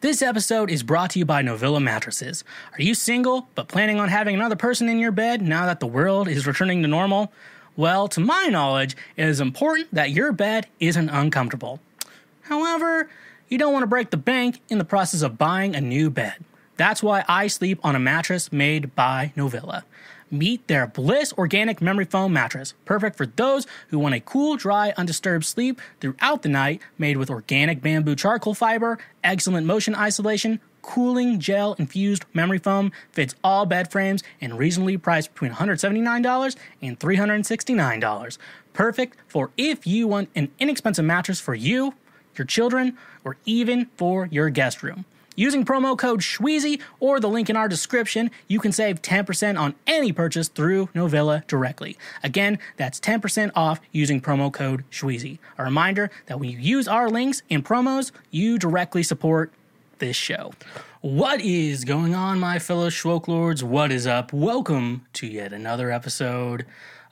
This episode is brought to you by Novilla Mattresses. Are you single but planning on having another person in your bed now that the world is returning to normal? Well, to my knowledge, it is important that your bed isn't uncomfortable. However, you don't want to break the bank in the process of buying a new bed. That's why I sleep on a mattress made by Novilla. Meet their Bliss Organic Memory Foam mattress, perfect for those who want a cool, dry, undisturbed sleep throughout the night, made with organic bamboo charcoal fiber, excellent motion isolation, cooling gel infused memory foam, fits all bed frames, and reasonably priced between $179 and $369. Perfect for if you want an inexpensive mattress for you, your children, or even for your guest room. Using promo code SHWEEZY or the link in our description, you can save 10% on any purchase through Novilla directly. Again, that's 10% off using promo code SHWEEZY. A reminder that when you use our links and promos, you directly support this show. What is going on, my fellow Schwoke Lords? What is up? Welcome to yet another episode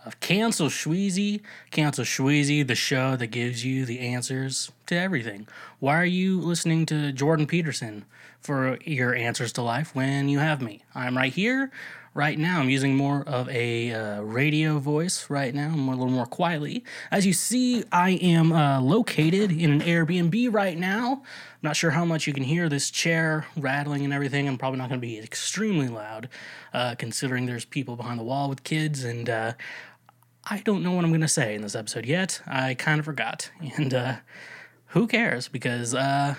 of Cancel Shweezy. Cancel Shweezy, the show that gives you the answers to everything. Why are you listening to Jordan Peterson for your answers to life when you have me? I'm right here, right now. I'm using more of a uh, radio voice right now. I'm a little more quietly. As you see, I am uh, located in an Airbnb right now. I'm not sure how much you can hear this chair rattling and everything. I'm probably not going to be extremely loud, uh, considering there's people behind the wall with kids and uh, I don't know what I'm going to say in this episode yet. I kind of forgot. And uh, who cares? Because uh,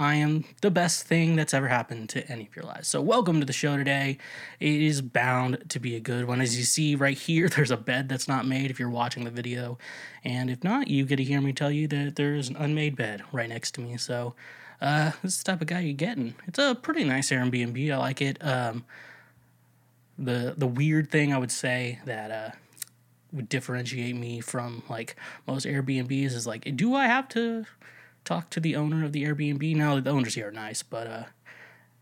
I am the best thing that's ever happened to any of your lives. So, welcome to the show today. It is bound to be a good one. As you see right here, there's a bed that's not made if you're watching the video. And if not, you get to hear me tell you that there's an unmade bed right next to me. So, uh, this is the type of guy you're getting. It's a pretty nice Airbnb. I like it. Um, the the weird thing I would say that uh, would differentiate me from like most Airbnbs is like, do I have to talk to the owner of the Airbnb? Now the owners here are nice, but uh,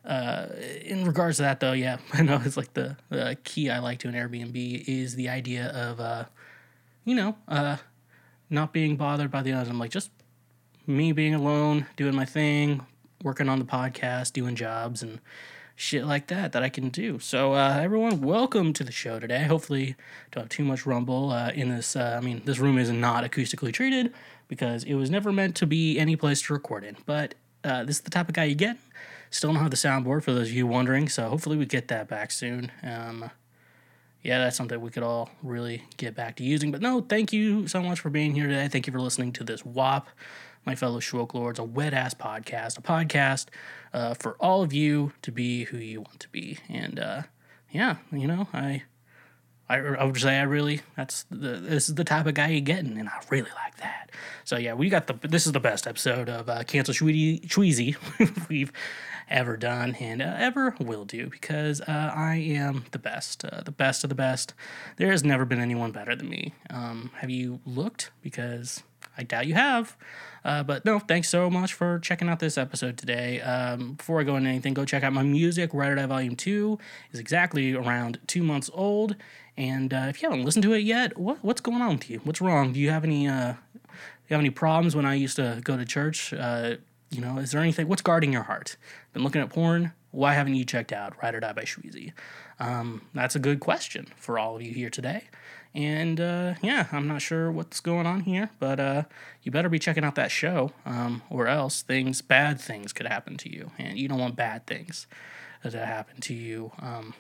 uh, in regards to that though, yeah, I know it's like the, the key I like to an Airbnb is the idea of, uh, you know, uh, not being bothered by the others. I'm like just me being alone, doing my thing, working on the podcast, doing jobs, and shit like that that I can do. So, uh, everyone, welcome to the show today. Hopefully, don't have too much rumble uh, in this. Uh, I mean, this room is not acoustically treated because it was never meant to be any place to record in. But uh, this is the type of guy you get. Still don't have the soundboard for those of you wondering, so hopefully we get that back soon. Um, yeah, that's something we could all really get back to using. But no, thank you so much for being here today. Thank you for listening to this WAP my fellow Schwoke Lords, a wet ass podcast, a podcast uh, for all of you to be who you want to be. And uh, yeah, you know, I, I, I would say I really that's the this is the type of guy you're getting, and I really like that. So yeah, we got the this is the best episode of uh, Cancel Shweezy we've ever done and uh, ever will do because uh, I am the best, uh, the best of the best. There has never been anyone better than me. Um, have you looked? Because I doubt you have. Uh, but no, thanks so much for checking out this episode today. Um, before I go into anything, go check out my music. Or Die Volume 2 is exactly around two months old. And uh, if you haven't listened to it yet, what, what's going on with you? What's wrong? Do you have any uh, you have any problems when I used to go to church? Uh, you know, is there anything? What's guarding your heart? Been looking at porn? Why haven't you checked out Ride or Die by Shweezy? Um, that's a good question for all of you here today. And uh, yeah, I'm not sure what's going on here, but uh, you better be checking out that show, um, or else things, bad things, could happen to you, and you don't want bad things to happen to you. Um,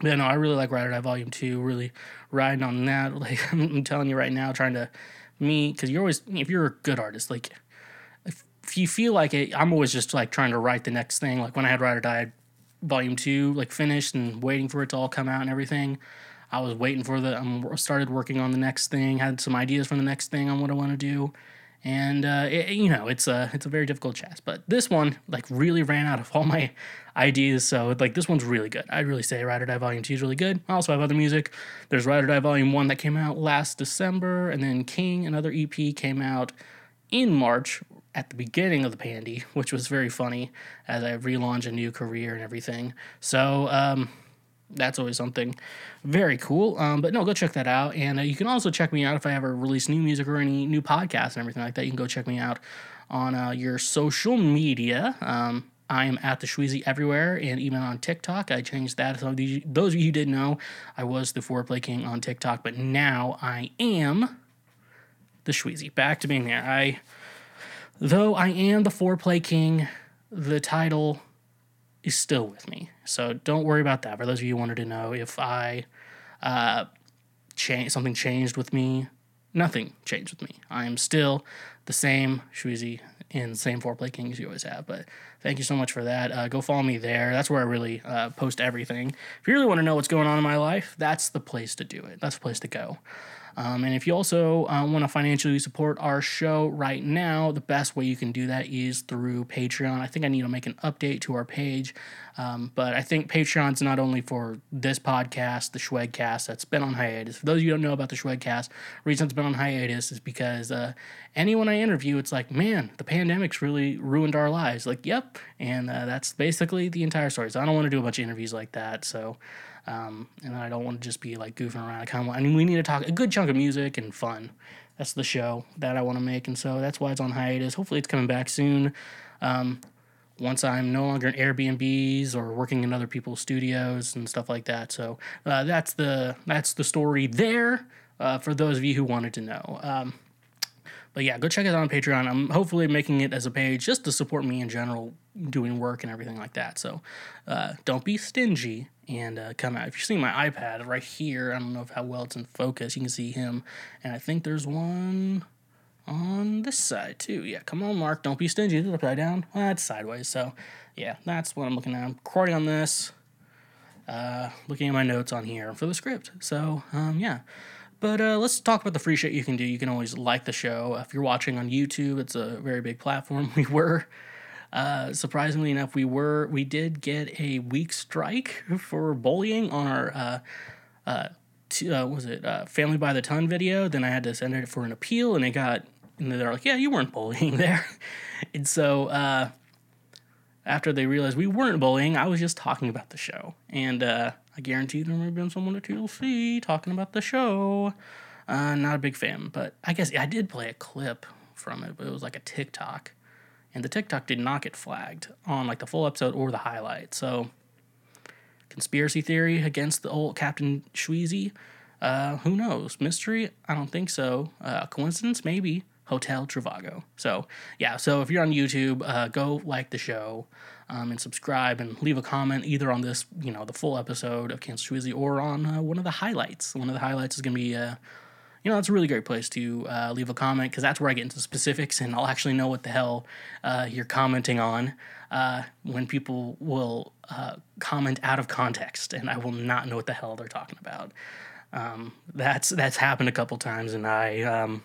but no, I really like Ride or Die Volume Two. Really riding on that. Like I'm telling you right now, trying to me because you're always if you're a good artist, like if, if you feel like it, I'm always just like trying to write the next thing. Like when I had Ride or Die Volume Two, like finished and waiting for it to all come out and everything. I was waiting for the. I um, started working on the next thing. Had some ideas for the next thing on what I want to do, and uh, it, you know, it's a it's a very difficult chest. But this one, like, really ran out of all my ideas. So like, this one's really good. I'd really say Ride or Die Volume Two is really good. I also have other music. There's Ride or Die Volume One that came out last December, and then King, another EP, came out in March at the beginning of the pandy, which was very funny as I relaunch a new career and everything. So um, that's always something very cool. Um, but no, go check that out. And uh, you can also check me out if I ever release new music or any new podcasts and everything like that. You can go check me out on uh, your social media. Um, I am at the Shweezy everywhere and even on TikTok. I changed that. So those of you who didn't know, I was the Foreplay King on TikTok, but now I am the Shweezy. Back to being there. I, though I am the Foreplay King, the title is still with me. So don't worry about that. For those of you who wanted to know if I uh, change something changed with me, nothing changed with me. I am still the same Shweezy and the same foreplay kings you always have. But thank you so much for that. Uh, go follow me there. That's where I really uh, post everything. If you really want to know what's going on in my life, that's the place to do it. That's the place to go. Um, and if you also uh, want to financially support our show right now, the best way you can do that is through Patreon. I think I need to make an update to our page, um, but I think Patreon's not only for this podcast, the Schwegcast, that's been on hiatus. For those of you who don't know about the Schwegcast, reason it's been on hiatus is because uh, anyone I interview, it's like, man, the pandemic's really ruined our lives. Like, yep. And uh, that's basically the entire story. So I don't want to do a bunch of interviews like that. So um, and I don't want to just be like goofing around. I kind of want, I mean, we need to talk a good chunk of music and fun. That's the show that I want to make. And so that's why it's on hiatus. Hopefully it's coming back soon. Um, once I'm no longer in Airbnbs or working in other people's studios and stuff like that. So uh, that's the that's the story there uh, for those of you who wanted to know. Um, but yeah, go check it out on Patreon. I'm hopefully making it as a page just to support me in general doing work and everything like that. So uh, don't be stingy and uh, come out. If you're seeing my iPad right here, I don't know how well it's in focus. You can see him, and I think there's one on this side too. Yeah, come on, Mark. Don't be stingy. Is it upside down? It's sideways. So yeah, that's what I'm looking at. I'm recording on this. Uh, looking at my notes on here for the script. So um, yeah. But uh, let's talk about the free shit you can do. You can always like the show. If you're watching on YouTube, it's a very big platform. We were uh, surprisingly enough, we were we did get a week strike for bullying on our uh, uh, t- uh was it uh, family by the ton video. Then I had to send it for an appeal, and it got and they're like, yeah, you weren't bullying there, and so uh, after they realized we weren't bullying, I was just talking about the show, and uh, I guarantee there may have been someone at TLC talking about the show. Uh, not a big fan, but I guess I did play a clip from it, but it was like a TikTok and the TikTok did not get flagged on like the full episode or the highlight. So, conspiracy theory against the old Captain Shweezy. Uh, who knows? Mystery? I don't think so. Uh, coincidence? Maybe. Hotel Trivago. So, yeah, so if you're on YouTube, uh, go like the show um, and subscribe and leave a comment either on this, you know, the full episode of Cancel Shweezy or on uh, one of the highlights. One of the highlights is going to be uh, you know, that's a really great place to uh, leave a comment because that's where I get into specifics and I'll actually know what the hell uh, you're commenting on uh, when people will uh, comment out of context and I will not know what the hell they're talking about. Um, that's that's happened a couple times and I um,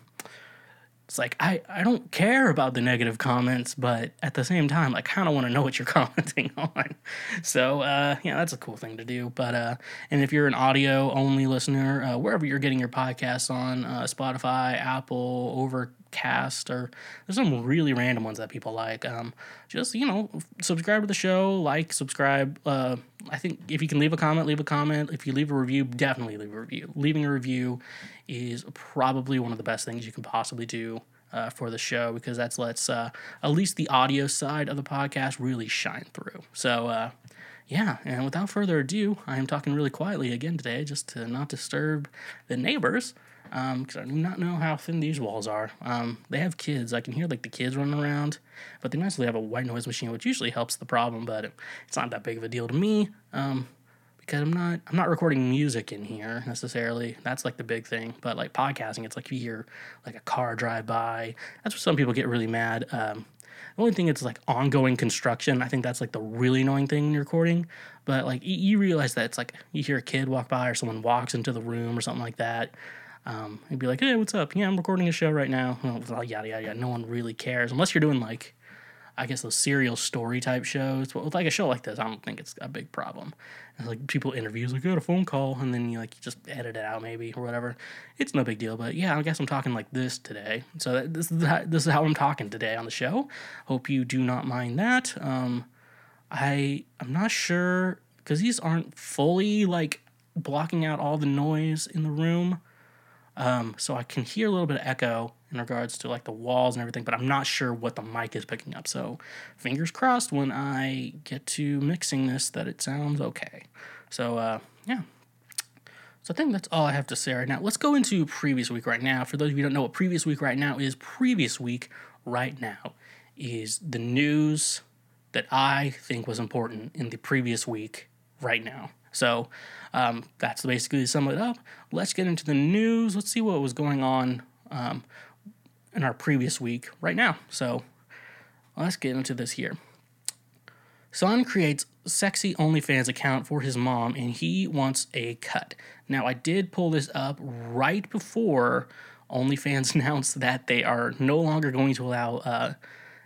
it's like I, I don't care about the negative comments, but at the same time, I kind of want to know what you're commenting on. So uh, yeah, that's a cool thing to do. But uh, and if you're an audio only listener, uh, wherever you're getting your podcasts on, uh, Spotify, Apple, Overcast, or there's some really random ones that people like. Um, just you know, subscribe to the show, like, subscribe. Uh, I think if you can leave a comment, leave a comment. If you leave a review, definitely leave a review. Leaving a review is probably one of the best things you can possibly do uh, for the show because that's lets uh, at least the audio side of the podcast really shine through. So uh, yeah, and without further ado, I am talking really quietly again today just to not disturb the neighbors because um, I do not know how thin these walls are. Um, they have kids. I can hear like the kids running around, but they nicely have a white noise machine, which usually helps the problem, but it's not that big of a deal to me. Um, because I'm not I'm not recording music in here necessarily. That's like the big thing. But like podcasting, it's like you hear like a car drive by. That's where some people get really mad. Um, the only thing is like ongoing construction. I think that's like the really annoying thing in you're recording. But like you realize that it's like you hear a kid walk by or someone walks into the room or something like that. Um, you'd be like, hey, what's up? Yeah, I'm recording a show right now. Well, yada yada yada. No one really cares unless you're doing like I guess those serial story type shows. But with like a show like this, I don't think it's a big problem. And like people interviews, like, I got a phone call, and then you like just edit it out maybe or whatever. It's no big deal. But yeah, I guess I'm talking like this today. So this is how, this is how I'm talking today on the show. Hope you do not mind that. Um, I I'm not sure because these aren't fully like blocking out all the noise in the room. Um, so I can hear a little bit of echo in regards to like the walls and everything, but I'm not sure what the mic is picking up. So fingers crossed when I get to mixing this that it sounds okay. So uh, yeah. So I think that's all I have to say right now. Let's go into previous week right now. For those of you don't know what previous week right now is, previous week right now is the news that I think was important in the previous week right now. So um, that's basically to sum it up. Let's get into the news. Let's see what was going on um, in our previous week right now. So let's get into this here. Son creates sexy OnlyFans account for his mom and he wants a cut. Now, I did pull this up right before OnlyFans announced that they are no longer going to allow uh,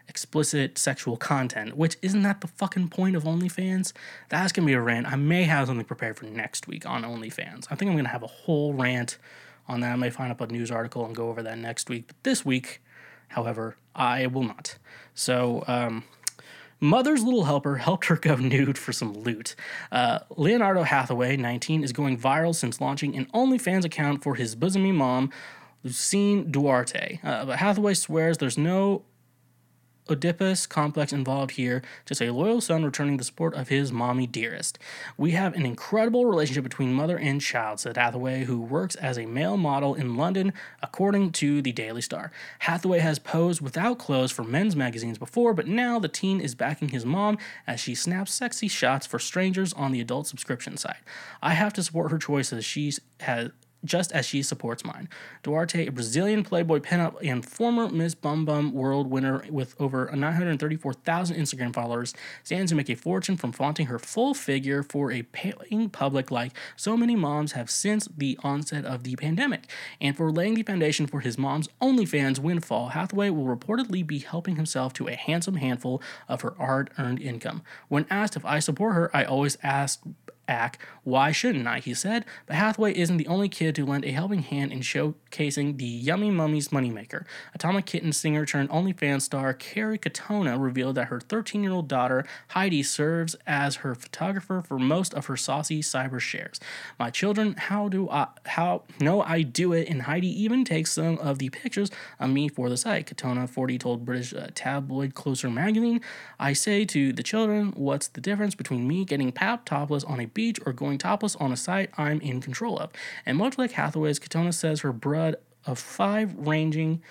explicit sexual content, which isn't that the fucking point of OnlyFans? That's gonna be a rant. I may have something prepared for next week on OnlyFans. I think I'm gonna have a whole rant on that. I may find up a news article and go over that next week. But this week, however, I will not. So, um, Mother's Little Helper helped her go nude for some loot. Uh, Leonardo Hathaway, 19, is going viral since launching an OnlyFans account for his bosomy mom, Lucine Duarte. Uh, but Hathaway swears there's no Oedipus complex involved here, just a loyal son returning the support of his mommy dearest. We have an incredible relationship between mother and child, said Hathaway, who works as a male model in London, according to the Daily Star. Hathaway has posed without clothes for men's magazines before, but now the teen is backing his mom as she snaps sexy shots for strangers on the adult subscription site. I have to support her choices. She has just as she supports mine. Duarte, a Brazilian Playboy pinup and former Miss Bum Bum World winner with over 934,000 Instagram followers, stands to make a fortune from flaunting her full figure for a paying public like so many moms have since the onset of the pandemic. And for laying the foundation for his mom's OnlyFans windfall, Hathaway will reportedly be helping himself to a handsome handful of her hard earned income. When asked if I support her, I always ask act. Why shouldn't I? He said. But Hathaway isn't the only kid to lend a helping hand in showcasing the Yummy Mummies moneymaker. Atomic Kitten singer turned OnlyFans star Kerry Katona revealed that her 13 year old daughter Heidi serves as her photographer for most of her saucy cyber shares. My children, how do I how no I do it, and Heidi even takes some of the pictures of me for the site. Katona 40 told British uh, tabloid Closer magazine, I say to the children, what's the difference between me getting pap topless on a beach or going topless on a site I'm in control of. And much like Hathaway's, Katona says her brood of five ranging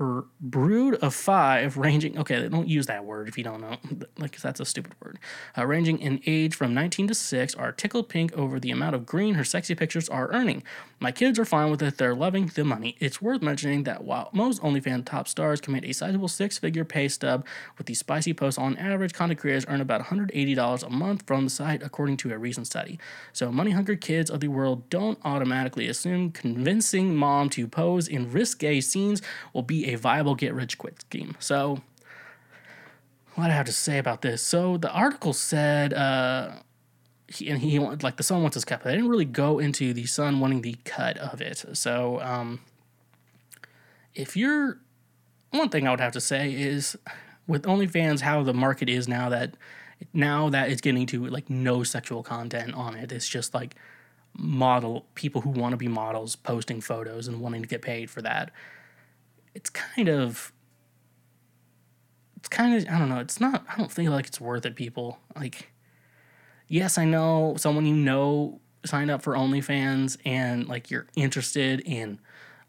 her brood of five, ranging, okay, don't use that word if you don't know, like, that's a stupid word, uh, ranging in age from 19 to 6, are tickled pink over the amount of green her sexy pictures are earning. My kids are fine with it, they're loving the money. It's worth mentioning that while most OnlyFans top stars command a sizable six figure pay stub with these spicy posts, on average, content creators earn about $180 a month from the site, according to a recent study. So, money hungry kids of the world don't automatically assume convincing mom to pose in risque scenes will be a viable get rich quick scheme. So, what I have to say about this? So, the article said, uh, he, and he like the son wants his cut, but didn't really go into the son wanting the cut of it. So, um, if you're one thing I would have to say is with OnlyFans, how the market is now that now that it's getting to like no sexual content on it, it's just like model people who want to be models posting photos and wanting to get paid for that it's kind of it's kind of I don't know, it's not I don't feel like it's worth it, people. Like yes, I know someone you know signed up for OnlyFans and like you're interested in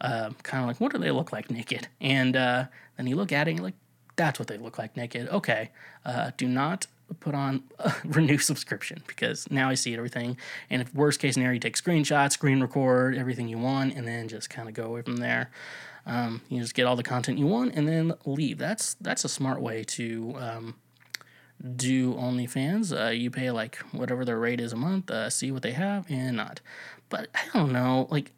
uh, kind of like what do they look like naked? And uh, then you look at it and like, that's what they look like naked. Okay. Uh, do not put on a renew subscription because now I see everything. And if worst case scenario, you take screenshots, screen record everything you want, and then just kind of go away from there. Um, you just get all the content you want and then leave. That's that's a smart way to um, do OnlyFans. Uh, you pay like whatever their rate is a month, uh, see what they have, and not. But I don't know, like,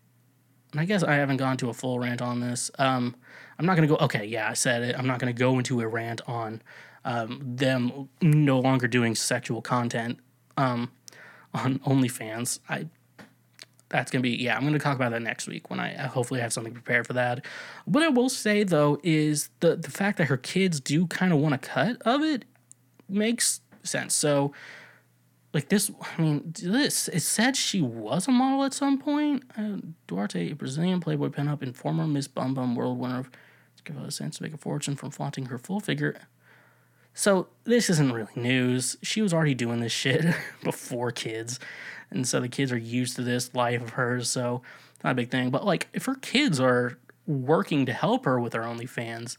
I guess I haven't gone to a full rant on this. Um, I'm not gonna go. Okay, yeah, I said it. I'm not gonna go into a rant on um, them no longer doing sexual content um, on OnlyFans. I that's gonna be yeah i'm gonna talk about that next week when i hopefully have something prepared for that what i will say though is the the fact that her kids do kind of want a cut of it makes sense so like this. I mean, this it said she was a model at some point. Uh, Duarte, a Brazilian Playboy pinup and former Miss Bum Bum World winner, of give a sense to make a fortune from flaunting her full figure. So this isn't really news. She was already doing this shit before kids, and so the kids are used to this life of hers. So not a big thing. But like, if her kids are working to help her with her OnlyFans,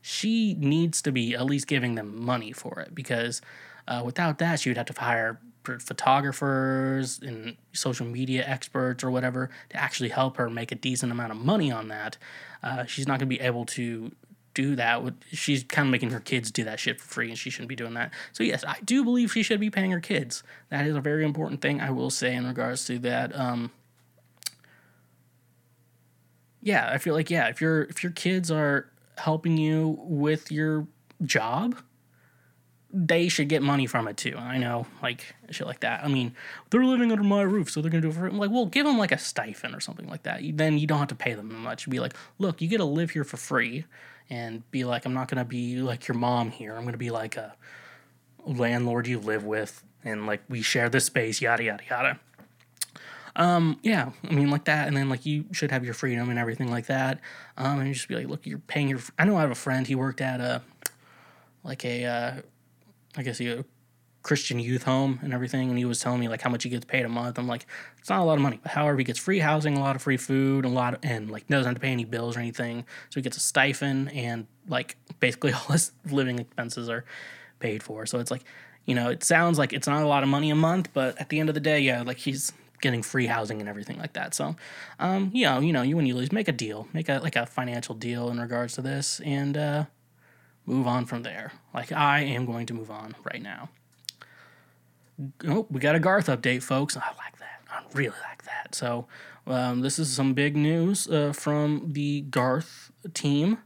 she needs to be at least giving them money for it because uh, without that, she would have to hire photographers and social media experts or whatever to actually help her make a decent amount of money on that. Uh, she's not going to be able to do that. With she's kind of making her kids do that shit for free, and she shouldn't be doing that. So yes, I do believe she should be paying her kids. That is a very important thing I will say in regards to that. Um, yeah, I feel like yeah, if your if your kids are helping you with your job, they should get money from it too. I know, like shit like that. I mean, they're living under my roof, so they're gonna do it for I'm like, well, give them like a stipend or something like that. Then you don't have to pay them much. Be like, look, you get to live here for free, and be like, I'm not gonna be like your mom here. I'm gonna be like a landlord you live with, and like we share this space, yada yada yada. Um, yeah, I mean, like that, and then like you should have your freedom and everything like that. Um, and you just be like, look, you're paying your. I know I have a friend. He worked at a, like a, uh, I guess he Christian youth home and everything, and he was telling me like how much he gets paid a month. I'm like, it's not a lot of money, but however, he gets free housing, a lot of free food, a lot, of, and like doesn't have to pay any bills or anything. So he gets a stipend, and like basically all his living expenses are paid for. So it's like, you know, it sounds like it's not a lot of money a month, but at the end of the day, yeah, like he's getting free housing and everything like that. So, um, you know, you know, you and you lose. Make a deal, make a like a financial deal in regards to this, and uh, move on from there. Like I am going to move on right now. Oh, we got a Garth update, folks. I like that. I really like that. So, um, this is some big news uh, from the Garth team.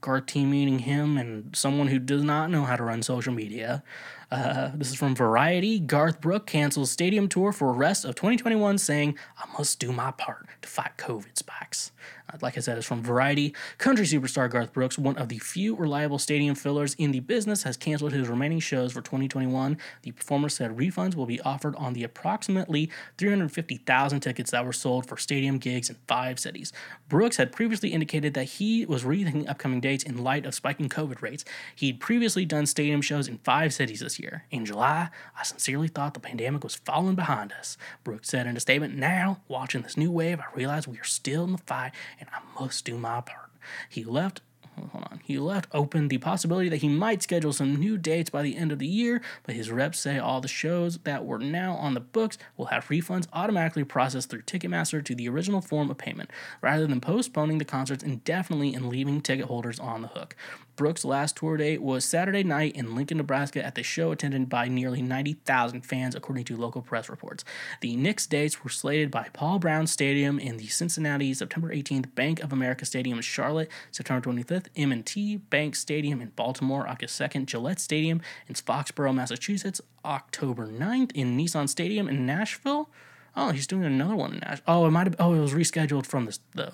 Garth team meaning him and someone who does not know how to run social media. Uh, this is from Variety. Garth Brooks cancels stadium tour for rest of 2021, saying, I must do my part to fight COVID spikes. Like I said, it's from Variety. Country superstar Garth Brooks, one of the few reliable stadium fillers in the business, has canceled his remaining shows for 2021. The performer said refunds will be offered on the approximately 350,000 tickets that were sold for stadium gigs in five cities. Brooks had previously indicated that he was rethinking upcoming dates in light of spiking COVID rates. He'd previously done stadium shows in five cities this year. In July, I sincerely thought the pandemic was falling behind us, Brooks said in a statement. Now, watching this new wave, I realize we are still in the fight and I must do my part. He left hold on. He left open the possibility that he might schedule some new dates by the end of the year, but his reps say all the shows that were now on the books will have refunds automatically processed through Ticketmaster to the original form of payment, rather than postponing the concerts indefinitely and leaving ticket holders on the hook. Brooks' last tour date was Saturday night in Lincoln, Nebraska, at the show attended by nearly 90,000 fans, according to local press reports. The Knicks dates were slated by Paul Brown Stadium in the Cincinnati, September 18th, Bank of America Stadium in Charlotte, September 25th, M&T Bank Stadium in Baltimore, August 2nd, Gillette Stadium in Foxborough, Massachusetts, October 9th, in Nissan Stadium in Nashville. Oh, he's doing another one in Nashville. Oh, it might have. Oh, it was rescheduled from this the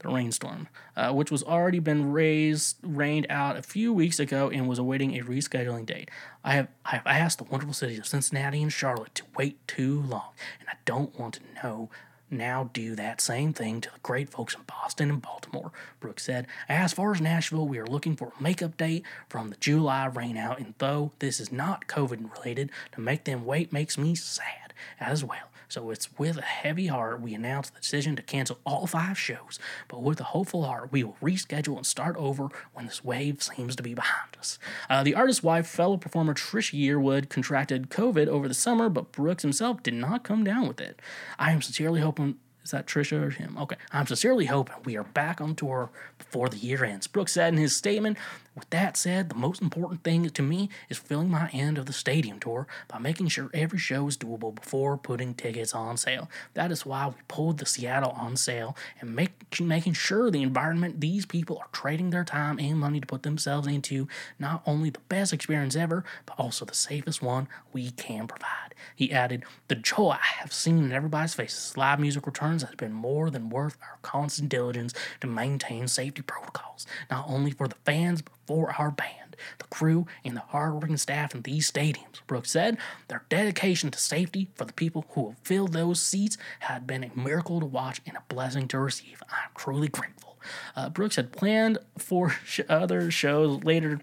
the rainstorm, uh, which was already been raised, rained out a few weeks ago and was awaiting a rescheduling date. I have I have asked the wonderful cities of Cincinnati and Charlotte to wait too long, and I don't want to know now do that same thing to the great folks in Boston and Baltimore, Brooks said. As far as Nashville, we are looking for a makeup date from the July rainout, and though this is not COVID related, to make them wait makes me sad as well. So it's with a heavy heart we announce the decision to cancel all five shows, but with a hopeful heart we will reschedule and start over when this wave seems to be behind us. Uh, the artist's wife, fellow performer Trish Yearwood, contracted COVID over the summer, but Brooks himself did not come down with it. I am sincerely hoping is that Trisha or him? Okay. I'm sincerely hoping we are back on tour before the year ends. Brooks said in his statement, with that said, the most important thing to me is filling my end of the stadium tour by making sure every show is doable before putting tickets on sale. That is why we pulled the Seattle on sale and make, making sure the environment these people are trading their time and money to put themselves into not only the best experience ever, but also the safest one we can provide. He added, The joy I have seen in everybody's faces live music returns concerns has been more than worth our constant diligence to maintain safety protocols, not only for the fans, but for our band, the crew, and the hardworking staff in these stadiums. Brooks said their dedication to safety for the people who have filled those seats had been a miracle to watch and a blessing to receive. I'm truly grateful. Uh, Brooks had planned for sh- other shows later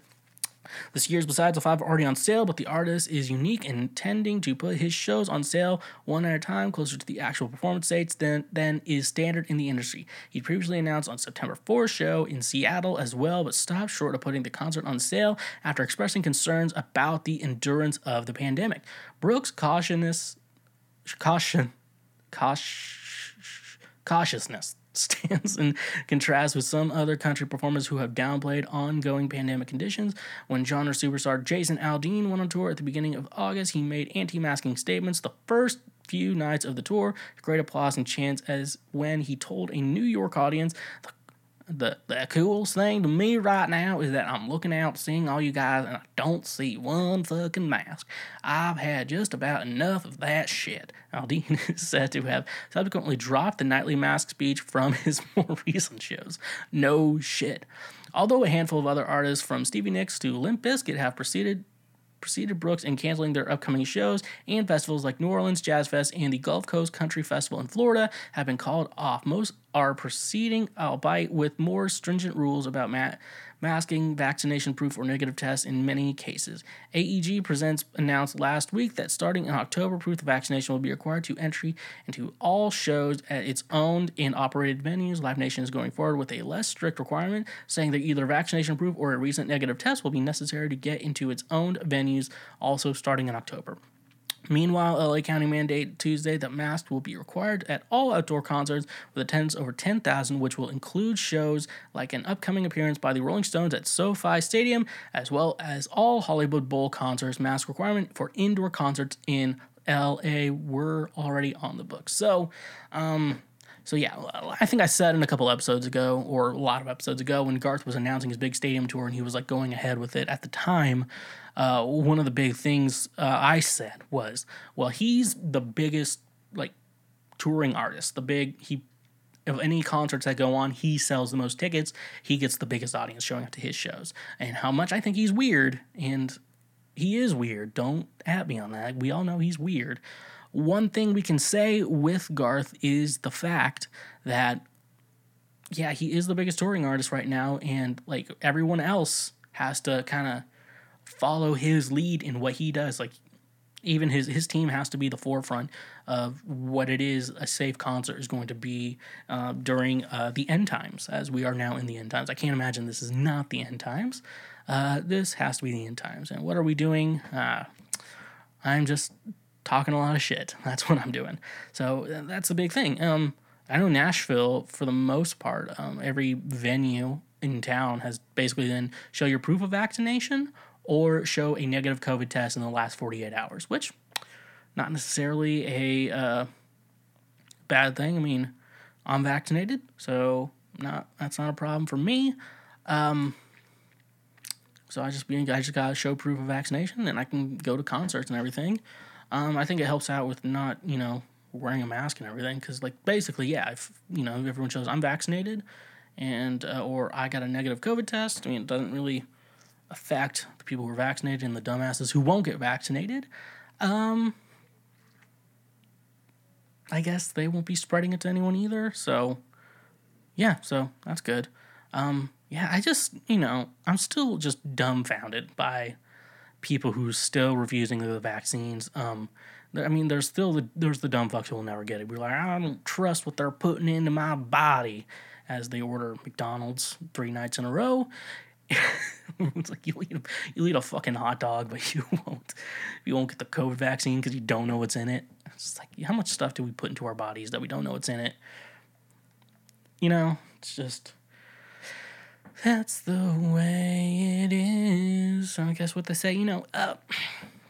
this year's Besides the Five are already on sale, but the artist is unique in intending to put his shows on sale one at a time closer to the actual performance dates than, than is standard in the industry. He previously announced on September 4th show in Seattle as well, but stopped short of putting the concert on sale after expressing concerns about the endurance of the pandemic. Brooks' cautiousness, caution, cautiousness stands in contrast with some other country performers who have downplayed ongoing pandemic conditions. When genre superstar Jason Aldean went on tour at the beginning of August, he made anti masking statements the first few nights of the tour. Great applause and chants as when he told a New York audience the the the coolest thing to me right now is that I'm looking out seeing all you guys and I don't see one fucking mask. I've had just about enough of that shit. Aldean is said to have subsequently dropped the nightly mask speech from his more recent shows. No shit. Although a handful of other artists from Stevie Nicks to Limp Bizkit have proceeded preceded Brooks in canceling their upcoming shows, and festivals like New Orleans Jazz Fest and the Gulf Coast Country Festival in Florida have been called off. Most are proceeding, albeit with more stringent rules about mat masking, vaccination proof, or negative tests in many cases. AEG Presents announced last week that starting in October, proof of vaccination will be required to entry into all shows at its owned and operated venues. Live Nation is going forward with a less strict requirement, saying that either vaccination proof or a recent negative test will be necessary to get into its owned venues, also starting in October. Meanwhile, LA County mandate Tuesday that masks will be required at all outdoor concerts with attendance over 10,000, which will include shows like an upcoming appearance by the Rolling Stones at SoFi Stadium, as well as all Hollywood Bowl concerts. Mask requirement for indoor concerts in LA were already on the books. So, um, so yeah, I think I said in a couple episodes ago, or a lot of episodes ago, when Garth was announcing his big stadium tour and he was like going ahead with it at the time uh, one of the big things uh, I said was, well, he's the biggest like touring artist. The big he of any concerts that go on, he sells the most tickets. He gets the biggest audience showing up to his shows. And how much I think he's weird, and he is weird. Don't at me on that. We all know he's weird. One thing we can say with Garth is the fact that, yeah, he is the biggest touring artist right now, and like everyone else has to kind of follow his lead in what he does. Like even his his team has to be the forefront of what it is a safe concert is going to be uh, during uh, the end times, as we are now in the end times. I can't imagine this is not the end times. Uh, this has to be the end times. And what are we doing? Uh, I'm just talking a lot of shit. That's what I'm doing. So that's a big thing. Um, I know Nashville, for the most part, um, every venue in town has basically then show your proof of vaccination or show a negative COVID test in the last 48 hours, which not necessarily a uh, bad thing. I mean, I'm vaccinated, so not that's not a problem for me. Um, so I just I just gotta show proof of vaccination, and I can go to concerts and everything. Um, I think it helps out with not you know wearing a mask and everything, because like basically, yeah, if you know everyone shows I'm vaccinated, and uh, or I got a negative COVID test, I mean it doesn't really affect the people who are vaccinated and the dumbasses who won't get vaccinated, um, I guess they won't be spreading it to anyone either. So, yeah, so that's good. Um, yeah, I just, you know, I'm still just dumbfounded by people who still refusing the vaccines. Um, I mean, there's still the there's the dumb fucks who will never get it. We're like, I don't trust what they're putting into my body as they order McDonald's three nights in a row. it's like you eat, a, you eat a fucking hot dog, but you won't you won't get the COVID vaccine because you don't know what's in it. It's like how much stuff do we put into our bodies that we don't know what's in it? You know, it's just that's the way it is. I guess what they say, you know. Uh,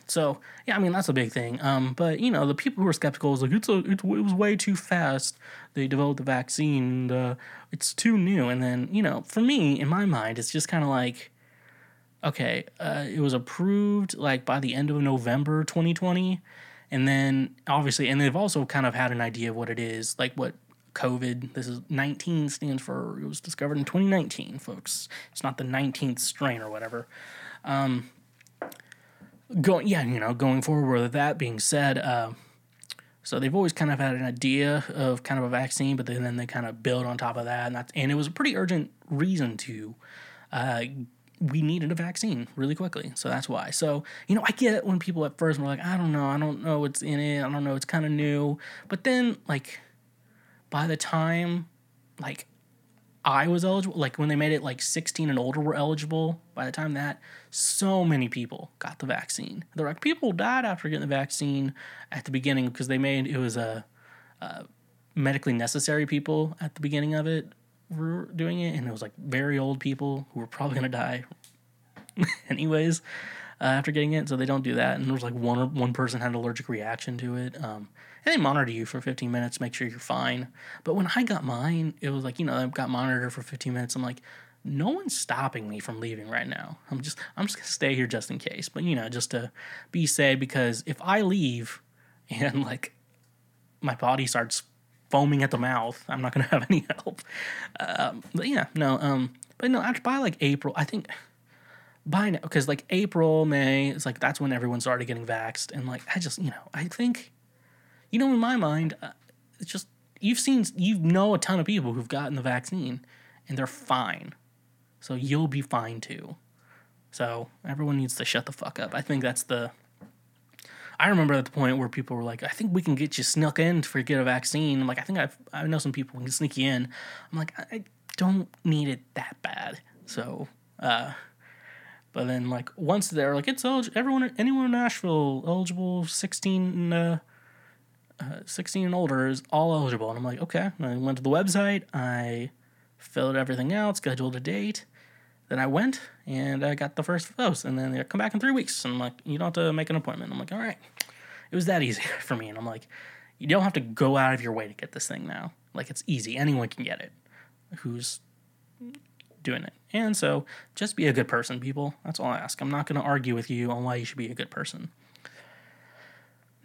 so yeah, I mean that's a big thing. Um, but you know the people who are skeptical is like it's a it, it was way too fast. They developed the vaccine. And, uh, it's too new. And then you know for me in my mind it's just kind of like, okay, uh, it was approved like by the end of November 2020, and then obviously and they've also kind of had an idea of what it is, like what COVID. This is 19 stands for it was discovered in 2019, folks. It's not the 19th strain or whatever. Um, going, yeah, you know, going forward with that being said, uh, so they've always kind of had an idea of kind of a vaccine, but then, then they kind of build on top of that, and that's and it was a pretty urgent reason to. Uh, we needed a vaccine really quickly, so that's why. So you know, I get when people at first were like, I don't know, I don't know what's in it, I don't know, it's kind of new, but then like by the time like I was eligible, like when they made it like 16 and older were eligible, by the time that, so many people got the vaccine. They're like, people died after getting the vaccine at the beginning because they made it was a, a medically necessary people at the beginning of it were doing it, and it was like very old people who were probably gonna die anyways uh, after getting it. So they don't do that, and there was like one one person had an allergic reaction to it. Um, and they monitor you for 15 minutes, make sure you're fine. But when I got mine, it was like you know I got monitored for 15 minutes. I'm like, no one's stopping me from leaving right now. I'm just I'm just gonna stay here just in case. But you know, just to be safe because if I leave and like my body starts foaming at the mouth, I'm not gonna have any help. Um, but yeah, no. Um, but no, actually by like April, I think by now because like April, May, it's like that's when everyone's already getting vaxxed, and like I just you know I think, you know, in my mind, uh, it's just you've seen you know a ton of people who've gotten the vaccine and they're fine, so you'll be fine too. So everyone needs to shut the fuck up. I think that's the. I remember at the point where people were like, "I think we can get you snuck in to get a vaccine." I'm like, "I think I've, I know some people can sneak you in." I'm like, I, don't need it that bad. So, uh, but then like once they're like, it's eligible, everyone, anyone in Nashville eligible, 16, uh, uh, 16 and older is all eligible. And I'm like, okay. And I went to the website, I filled everything out, scheduled a date. Then I went and I got the first dose. And then they come back in three weeks. And I'm like, you don't have to make an appointment. I'm like, all right. It was that easy for me. And I'm like, you don't have to go out of your way to get this thing now. Like, it's easy. Anyone can get it who's doing it. And so just be a good person, people. That's all I ask. I'm not going to argue with you on why you should be a good person.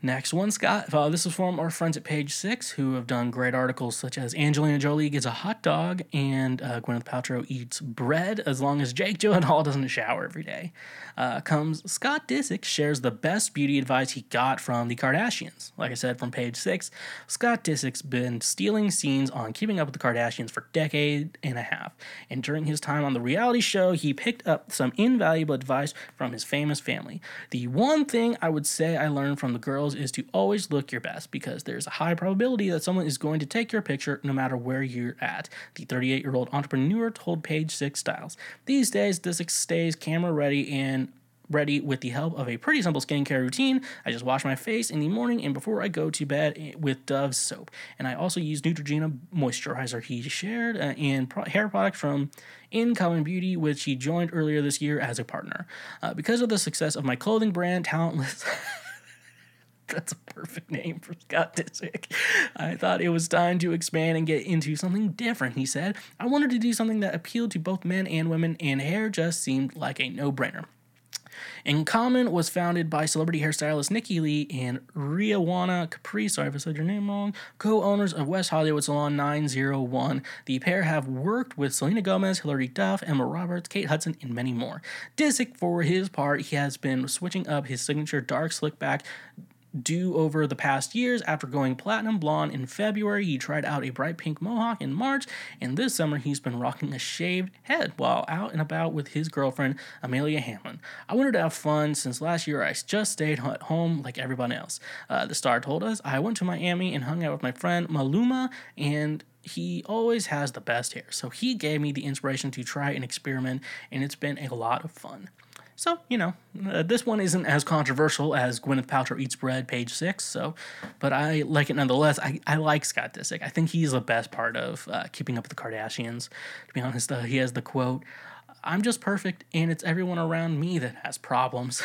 Next one, Scott. Uh, this is from our friends at Page Six, who have done great articles such as Angelina Jolie gets a hot dog and uh, Gwyneth Paltrow eats bread as long as Jake Gyllenhaal doesn't shower every day. Uh, comes Scott Disick shares the best beauty advice he got from the Kardashians. Like I said, from Page Six, Scott Disick's been stealing scenes on Keeping Up with the Kardashians for decade and a half, and during his time on the reality show, he picked up some invaluable advice from his famous family. The one thing I would say I learned from the girls is to always look your best because there's a high probability that someone is going to take your picture no matter where you're at. The 38 year old entrepreneur told Page Six Styles. These days, Disick stays camera ready and ready with the help of a pretty simple skincare routine. I just wash my face in the morning and before I go to bed with Dove soap. And I also use Neutrogena moisturizer he shared uh, and pro- hair product from In Common Beauty, which he joined earlier this year as a partner. Uh, because of the success of my clothing brand, Talentless. That's a perfect name for Scott Disick. I thought it was time to expand and get into something different, he said. I wanted to do something that appealed to both men and women, and hair just seemed like a no brainer. In Common was founded by celebrity hairstylist Nikki Lee and Riawna Capri, sorry if I said your name wrong, co owners of West Hollywood Salon 901. The pair have worked with Selena Gomez, Hilary Duff, Emma Roberts, Kate Hudson, and many more. Disick, for his part, he has been switching up his signature dark slick back do over the past years. After going platinum blonde in February, he tried out a bright pink mohawk in March, and this summer he's been rocking a shaved head while out and about with his girlfriend, Amelia Hamlin. I wanted to have fun since last year I just stayed at home like everyone else. Uh, the star told us, I went to Miami and hung out with my friend Maluma, and he always has the best hair. So he gave me the inspiration to try and experiment, and it's been a lot of fun. So, you know, uh, this one isn't as controversial as Gwyneth Paltrow Eats Bread, page six. So, but I like it nonetheless. I, I like Scott Disick. I think he's the best part of uh, Keeping Up with the Kardashians. To be honest, uh, he has the quote I'm just perfect, and it's everyone around me that has problems.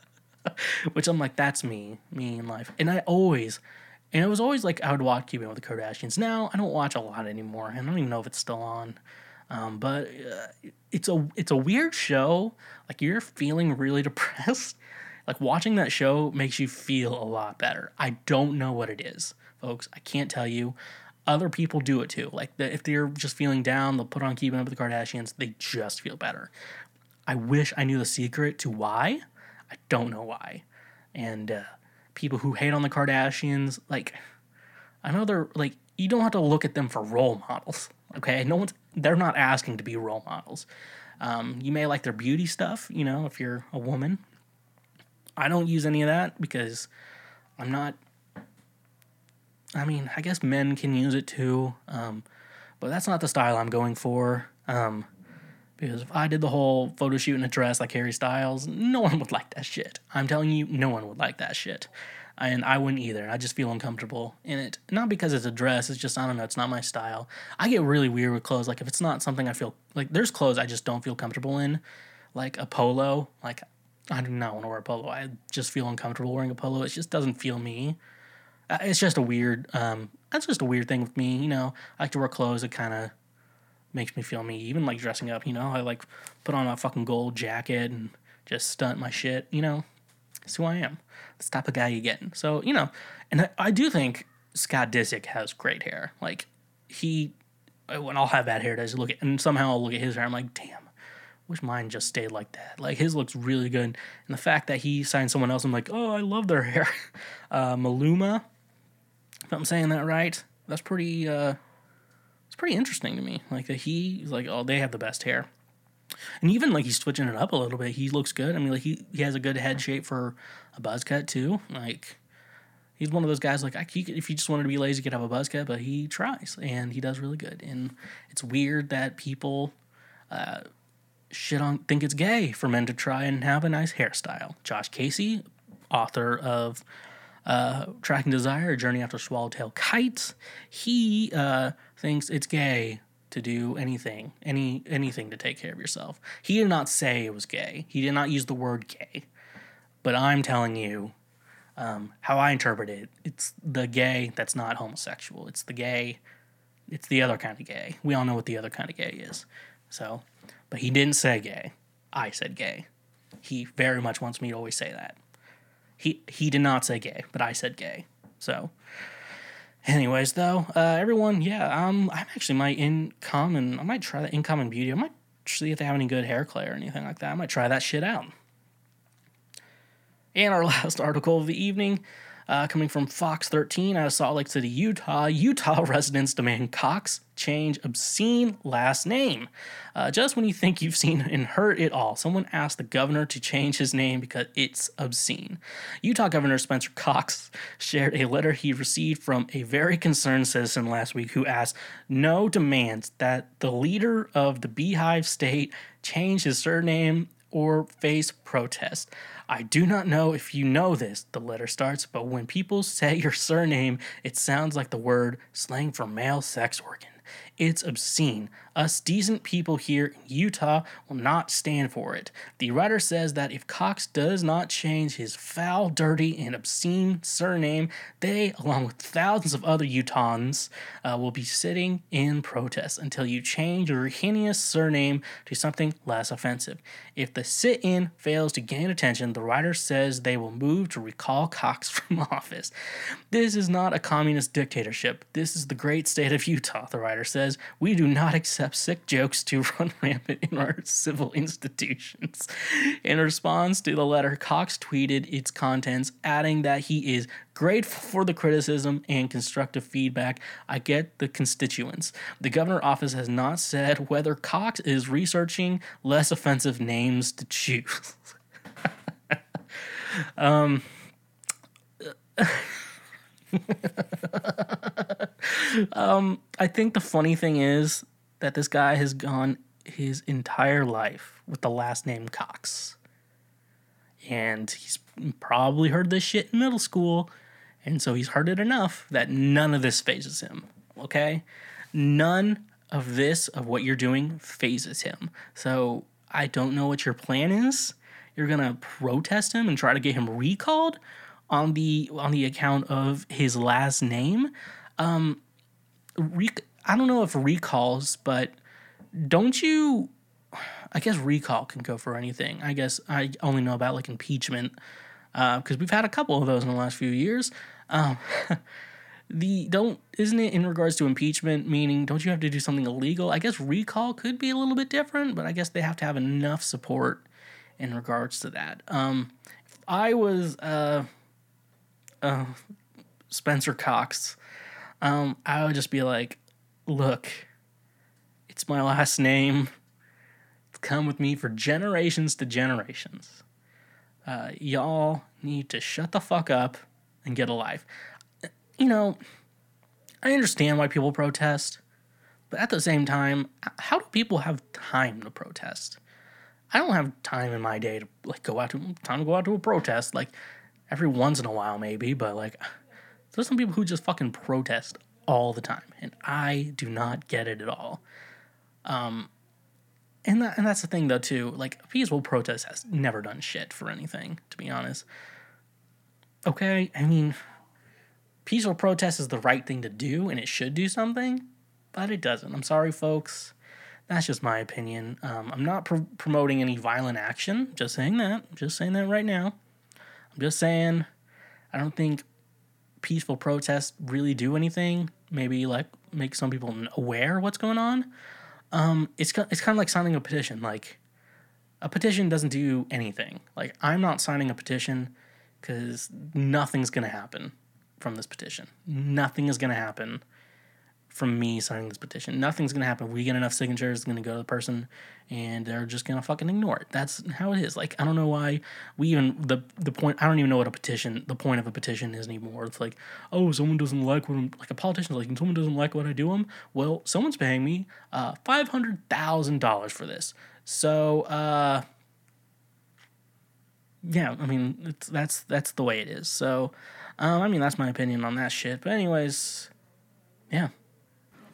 Which I'm like, that's me, me in life. And I always, and it was always like I would watch Keeping Up with the Kardashians. Now I don't watch a lot anymore. I don't even know if it's still on. Um, but uh, it's a it's a weird show. Like you're feeling really depressed. Like watching that show makes you feel a lot better. I don't know what it is, folks. I can't tell you. other people do it too. Like the, if they're just feeling down, they'll put on Keeping Up with the Kardashians. They just feel better. I wish I knew the secret to why. I don't know why. And uh, people who hate on the Kardashians, like I know they're like you don't have to look at them for role models. Okay, no one's they're not asking to be role models. Um, you may like their beauty stuff, you know, if you're a woman. I don't use any of that because I'm not. I mean, I guess men can use it too, um, but that's not the style I'm going for. Um, because if I did the whole photo shoot in a dress like Harry Styles, no one would like that shit. I'm telling you, no one would like that shit. And I wouldn't either. I just feel uncomfortable in it. Not because it's a dress, it's just, I don't know, it's not my style. I get really weird with clothes. Like, if it's not something I feel, like, there's clothes I just don't feel comfortable in. Like a polo. Like, I do not want to wear a polo. I just feel uncomfortable wearing a polo. It just doesn't feel me. Uh, it's just a weird, um, that's just a weird thing with me. You know, I like to wear clothes that kind of makes me feel me. Even like dressing up, you know, I like put on a fucking gold jacket and just stunt my shit, you know. That's who I am. That's a guy get. So, you know, and I, I do think Scott Disick has great hair. Like, he, when I'll have bad hair days, look at, and somehow I'll look at his hair, I'm like, damn, wish mine just stayed like that. Like, his looks really good. And the fact that he signed someone else, I'm like, oh, I love their hair. Uh, Maluma, if I'm saying that right, that's pretty, uh, it's pretty interesting to me. Like that he's like, oh, they have the best hair. And even like he's switching it up a little bit. He looks good. I mean, like he, he has a good head shape for a buzz cut too. Like he's one of those guys like I, he, if he just wanted to be lazy, he could have a buzz cut, but he tries and he does really good. And it's weird that people uh, shit on think it's gay for men to try and have a nice hairstyle. Josh Casey, author of uh, Tracking Desire, A Journey After Swallowtail Kites, he uh, thinks it's gay to do anything, any anything to take care of yourself. He did not say it was gay. He did not use the word gay. But I'm telling you um, how I interpret it. It's the gay that's not homosexual. It's the gay. It's the other kind of gay. We all know what the other kind of gay is. So, but he didn't say gay. I said gay. He very much wants me to always say that. He he did not say gay, but I said gay. So, anyways, though, uh, everyone, yeah, um, I'm actually my in common. I might try that in common beauty. I might see if they have any good hair clay or anything like that. I might try that shit out. And our last article of the evening uh, coming from Fox 13 out of Salt Lake City, Utah. Utah residents demand Cox change obscene last name. Uh, just when you think you've seen and heard it all, someone asked the governor to change his name because it's obscene. Utah Governor Spencer Cox shared a letter he received from a very concerned citizen last week who asked no demands that the leader of the Beehive State change his surname or face protest. I do not know if you know this, the letter starts, but when people say your surname, it sounds like the word slang for male sex organ. It's obscene. Us decent people here in Utah will not stand for it. The writer says that if Cox does not change his foul, dirty, and obscene surname, they, along with thousands of other Utahns, uh, will be sitting in protest until you change your heinous surname to something less offensive. If the sit in fails to gain attention, the writer says they will move to recall Cox from office. This is not a communist dictatorship. This is the great state of Utah, the writer says. We do not accept sick jokes to run rampant in our civil institutions. In response to the letter, Cox tweeted its contents, adding that he is grateful for the criticism and constructive feedback I get the constituents. The governor office has not said whether Cox is researching less offensive names to choose. um um, I think the funny thing is that this guy has gone his entire life with the last name Cox. And he's probably heard this shit in middle school, and so he's heard it enough that none of this fazes him. Okay? None of this, of what you're doing, fazes him. So I don't know what your plan is. You're gonna protest him and try to get him recalled on the on the account of his last name. Um, rec- I don't know if recalls, but don't you? I guess recall can go for anything. I guess I only know about like impeachment because uh, we've had a couple of those in the last few years. Um, the don't isn't it in regards to impeachment meaning don't you have to do something illegal i guess recall could be a little bit different but i guess they have to have enough support in regards to that um if i was uh uh spencer cox um i would just be like look it's my last name. It's come with me for generations to generations. Uh y'all need to shut the fuck up and get a life. You know, I understand why people protest, but at the same time, how do people have time to protest? I don't have time in my day to like go out to time to go out to a protest like every once in a while maybe, but like there's some people who just fucking protest all the time, and I do not get it at all. Um, and that, and that's the thing though too. Like peaceful protest has never done shit for anything, to be honest. Okay, I mean, peaceful protest is the right thing to do and it should do something, but it doesn't. I'm sorry, folks. That's just my opinion. Um, I'm not promoting any violent action. Just saying that. Just saying that right now. I'm just saying I don't think peaceful protests really do anything. Maybe like make some people aware what's going on. Um, it's it's kind of like signing a petition. Like a petition doesn't do anything. Like I'm not signing a petition because nothing's gonna happen from this petition. Nothing is to happen from me signing this petition. Nothing's to happen. We get enough signatures, it's to go to the person, and they're just to fucking ignore it. That's how it is. Like, I don't know why we even, the the point, I don't even know what a petition, the point of a petition is anymore. It's like, oh, someone doesn't like what I'm, like a politician, like, someone doesn't like what I do them. Well, someone's paying me uh, $500,000 for this. So, uh, yeah, I mean, that's that's the way it is. So, um, I mean, that's my opinion on that shit. But, anyways, yeah.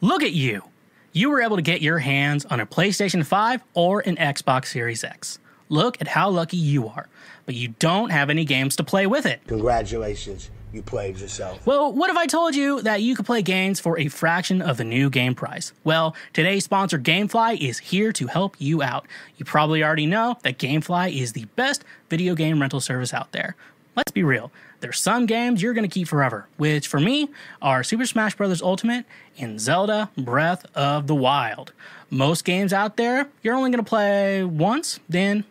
Look at you. You were able to get your hands on a PlayStation 5 or an Xbox Series X. Look at how lucky you are. But you don't have any games to play with it. Congratulations. You played yourself. Well, what if I told you that you could play games for a fraction of the new game price? Well, today's sponsor, Gamefly, is here to help you out. You probably already know that Gamefly is the best video game rental service out there. Let's be real. There's some games you're going to keep forever, which for me are Super Smash Bros. Ultimate and Zelda Breath of the Wild. Most games out there, you're only going to play once, then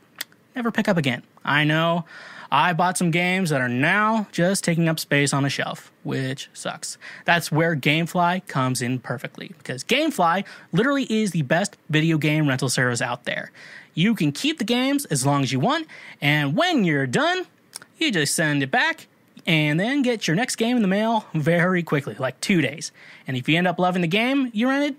never pick up again. I know. I bought some games that are now just taking up space on a shelf, which sucks. That's where Gamefly comes in perfectly because Gamefly literally is the best video game rental service out there. You can keep the games as long as you want, and when you're done, you just send it back and then get your next game in the mail very quickly, like two days. And if you end up loving the game you rented,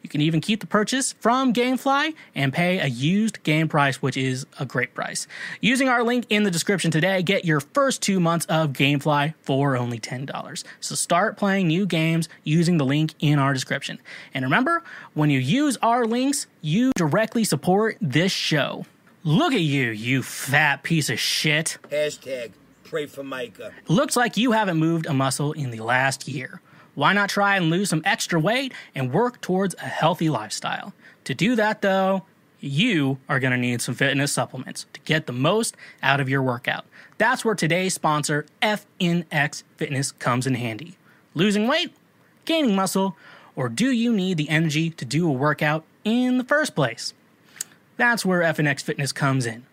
you can even keep the purchase from Gamefly and pay a used game price, which is a great price. Using our link in the description today, get your first two months of Gamefly for only $10. So start playing new games using the link in our description. And remember, when you use our links, you directly support this show. Look at you, you fat piece of shit. Hashtag pray for Micah. Looks like you haven't moved a muscle in the last year. Why not try and lose some extra weight and work towards a healthy lifestyle? To do that, though, you are going to need some fitness supplements to get the most out of your workout. That's where today's sponsor, FNX Fitness, comes in handy. Losing weight? Gaining muscle? Or do you need the energy to do a workout in the first place? That's where FNX Fitness comes in.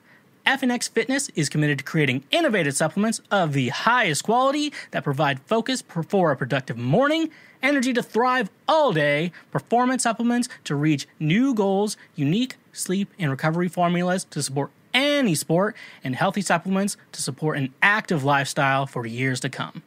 FNX Fitness is committed to creating innovative supplements of the highest quality that provide focus for a productive morning, energy to thrive all day, performance supplements to reach new goals, unique sleep and recovery formulas to support any sport, and healthy supplements to support an active lifestyle for years to come.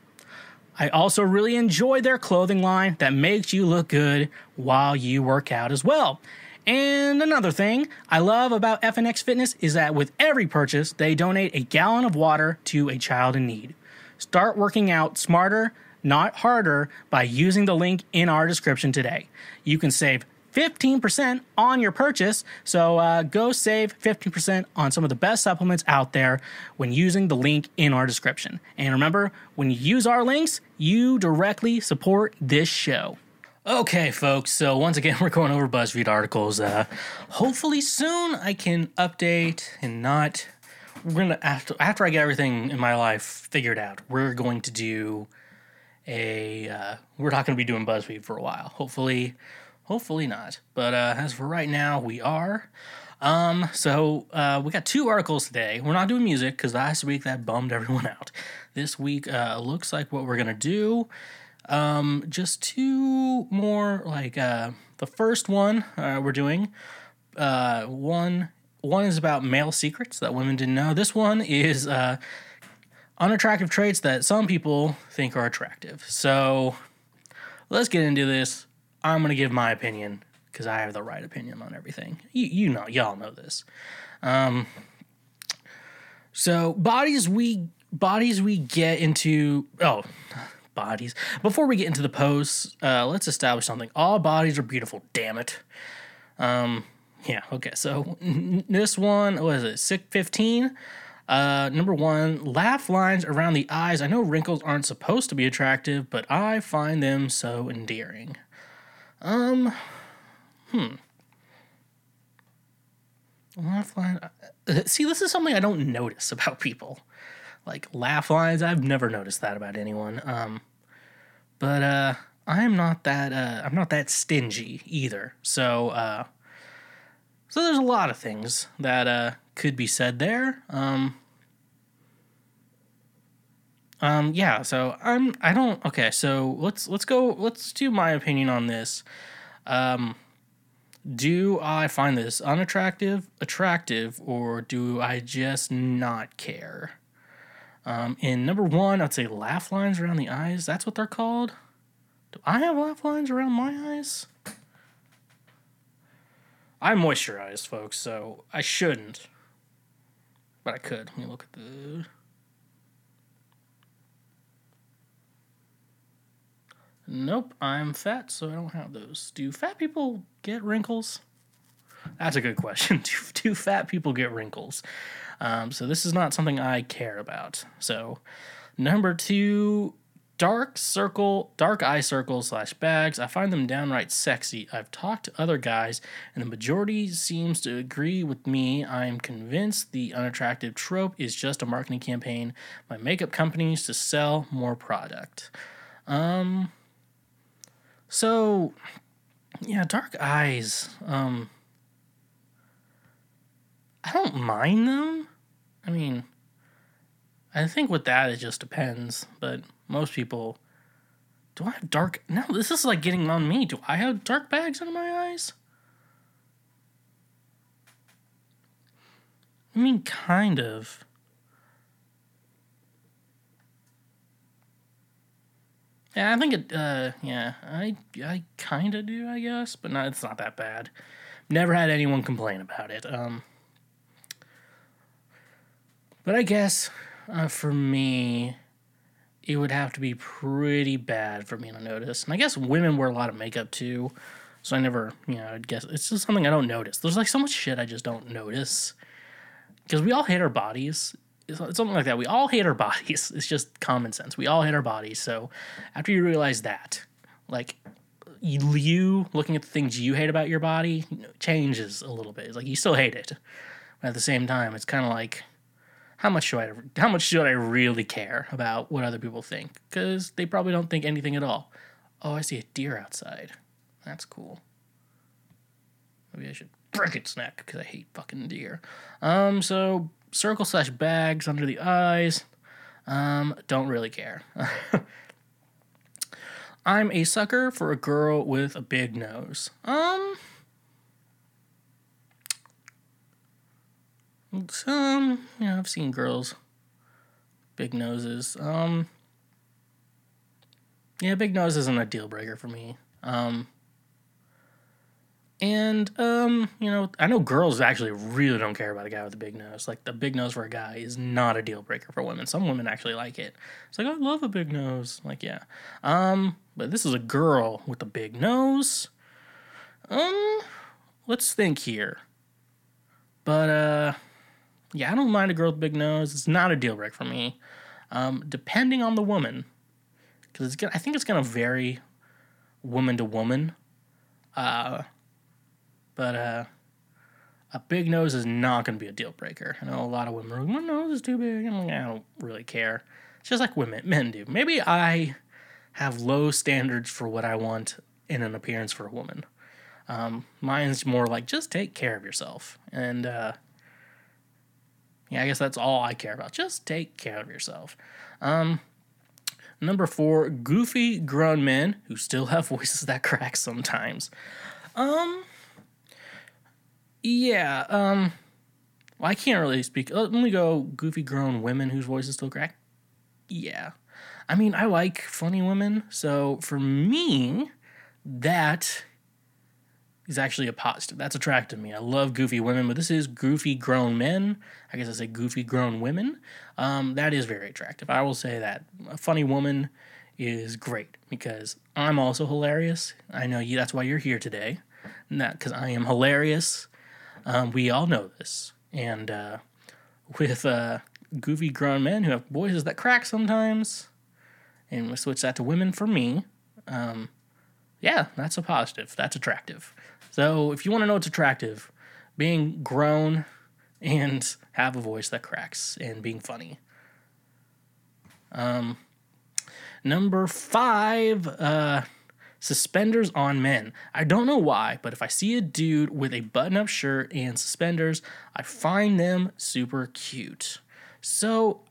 I also really enjoy their clothing line that makes you look good while you work out as well. And another thing I love about FNX Fitness is that with every purchase, they donate a gallon of water to a child in need. Start working out smarter, not harder, by using the link in our description today. You can save 15% on your purchase. So uh, go save 15% on some of the best supplements out there when using the link in our description. And remember, when you use our links, you directly support this show. Okay, folks. So once again, we're going over BuzzFeed articles. Uh, hopefully soon I can update and not. We're gonna after after I get everything in my life figured out. We're going to do a. Uh, we're not going to be doing BuzzFeed for a while. Hopefully, hopefully not. But uh, as for right now, we are. Um, so uh, we got two articles today. We're not doing music because last week that bummed everyone out. This week uh, looks like what we're gonna do. Um, just two more like uh, the first one uh, we're doing. Uh, one one is about male secrets that women didn't know. This one is uh, unattractive traits that some people think are attractive. So let's get into this. I'm to give my opinion because I have the right opinion on everything. You, you know, y'all know this. Um, so bodies we bodies we get into oh bodies before we get into the posts uh, let's establish something all bodies are beautiful damn it um yeah okay so n- this one what is it 615 uh, number one, laugh lines around the eyes. I know wrinkles aren't supposed to be attractive, but I find them so endearing. Um, hmm. Laugh line. uh, See, this is something I don't notice about people. Like laugh lines, I've never noticed that about anyone. Um, but uh, I'm not that. Uh, I'm not that stingy either. So, uh, so there's a lot of things that uh, could be said there. Um, um, yeah. So I'm. I don't. Okay. So let's let's go. Let's do my opinion on this. Um, do I find this unattractive, attractive, or do I just not care? Um, in number one, I'd say laugh lines around the eyes. That's what they're called. Do I have laugh lines around my eyes? I'm moisturized, folks, so I shouldn't. But I could. Let me look at the. Nope, I'm fat, so I don't have those. Do fat people get wrinkles? That's a good question. Do, do fat people get wrinkles? Um, so this is not something I care about. So number two, dark circle, dark eye circles slash bags. I find them downright sexy. I've talked to other guys, and the majority seems to agree with me. I'm convinced the unattractive trope is just a marketing campaign by makeup companies to sell more product. Um. So, yeah, dark eyes. Um. I don't mind them. I mean, I think with that it just depends, but most people. Do I have dark? No, this is like getting on me. Do I have dark bags under my eyes? I mean, kind of. Yeah, I think it. Uh, yeah, I I kind of do, I guess, but not. It's not that bad. Never had anyone complain about it. Um, but I guess uh, for me, it would have to be pretty bad for me to notice. And I guess women wear a lot of makeup too, so I never, you know, I guess it's just something I don't notice. There's like so much shit I just don't notice because we all hate our bodies. It's something like that. We all hate our bodies. It's just common sense. We all hate our bodies. So after you realize that, like you looking at the things you hate about your body changes a little bit. It's like you still hate it, but at the same time, it's kind of like how much should I how much should I really care about what other people think? Because they probably don't think anything at all. Oh, I see a deer outside. That's cool. Maybe I should break its neck because I hate fucking deer. Um, so circle slash bags under the eyes. Um, don't really care. I'm a sucker for a girl with a big nose. Um, some, you know, I've seen girls big noses. Um, yeah, big nose isn't a deal breaker for me. Um, and um, you know, I know girls actually really don't care about a guy with a big nose. Like the big nose for a guy is not a deal breaker for women. Some women actually like it. It's like I love a big nose. Like yeah. Um, but this is a girl with a big nose. Um, let's think here. But uh, yeah, I don't mind a girl with a big nose. It's not a deal breaker for me. Um, depending on the woman, because it's gonna, I think it's gonna vary woman to woman. Uh, but uh, a big nose is not to be a deal breaker. I know a lot of women are like, my nose is too big. I'm like, I don't really care. It's just like women, men do. Maybe I have low standards for what I want in an appearance for a woman. Um, mine's more like just take care of yourself. And uh, yeah, I guess that's all I care about. Just take care of yourself. Um, number four, goofy grown men who still have voices that crack sometimes. Um, yeah, um, well, I can't really speak. Let me go goofy grown women whose voices still crack. Yeah. I mean, I like funny women. So for me, that is actually a positive. That's attractive to me. I love goofy women, but this is goofy grown men. I guess I say goofy grown women. Um, that is very attractive. I will say that a funny woman is great because I'm also hilarious. I know you. That's why you're here today. Not because I am hilarious. Um, we all know this. And uh, with uh, goofy grown men who have voices that crack sometimes, and we switch that to women for me. Um, yeah, that's a positive. That's attractive. So if you want to know what's attractive, being grown and have a voice that cracks and being funny. Um, number five, uh, suspenders on men. I don't know why, but if I see a dude with a button up shirt and suspenders, I find them super cute. So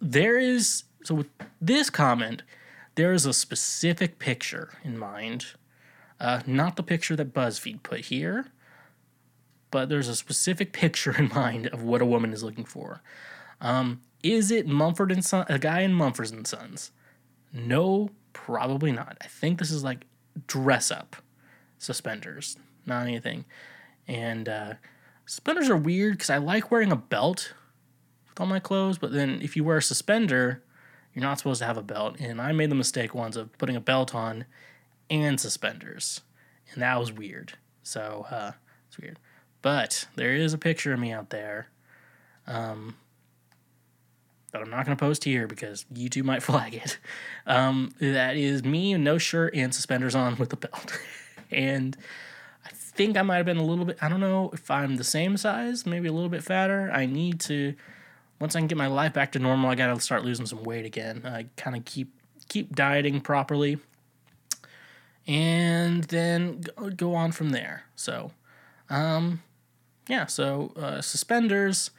there is, so with this comment, there is a specific picture in mind. Uh, not the picture that BuzzFeed put here, but there's a specific picture in mind of what a woman is looking for. Um, is it Mumford and Son, a guy in Mumford and Sons? No, probably not. I think this is like dress up suspenders, not anything. And uh, suspenders are weird because I like wearing a belt with all my clothes, but then if you wear a suspender, you're not supposed to have a belt. And I made the mistake once of putting a belt on and suspenders, and that was weird. So uh, it's weird. But there is a picture of me out there. Um, that I'm not going to post here because YouTube might flag it. Um, that is me, no shirt and suspenders on with a belt. and I think I might have been a little bit, I don't know if I'm the same size, maybe a little bit fatter. I need to, once I can get my life back to normal, I got to start losing some weight again. I kind of keep keep dieting properly and then go on from there. So, um, yeah, so uh, suspenders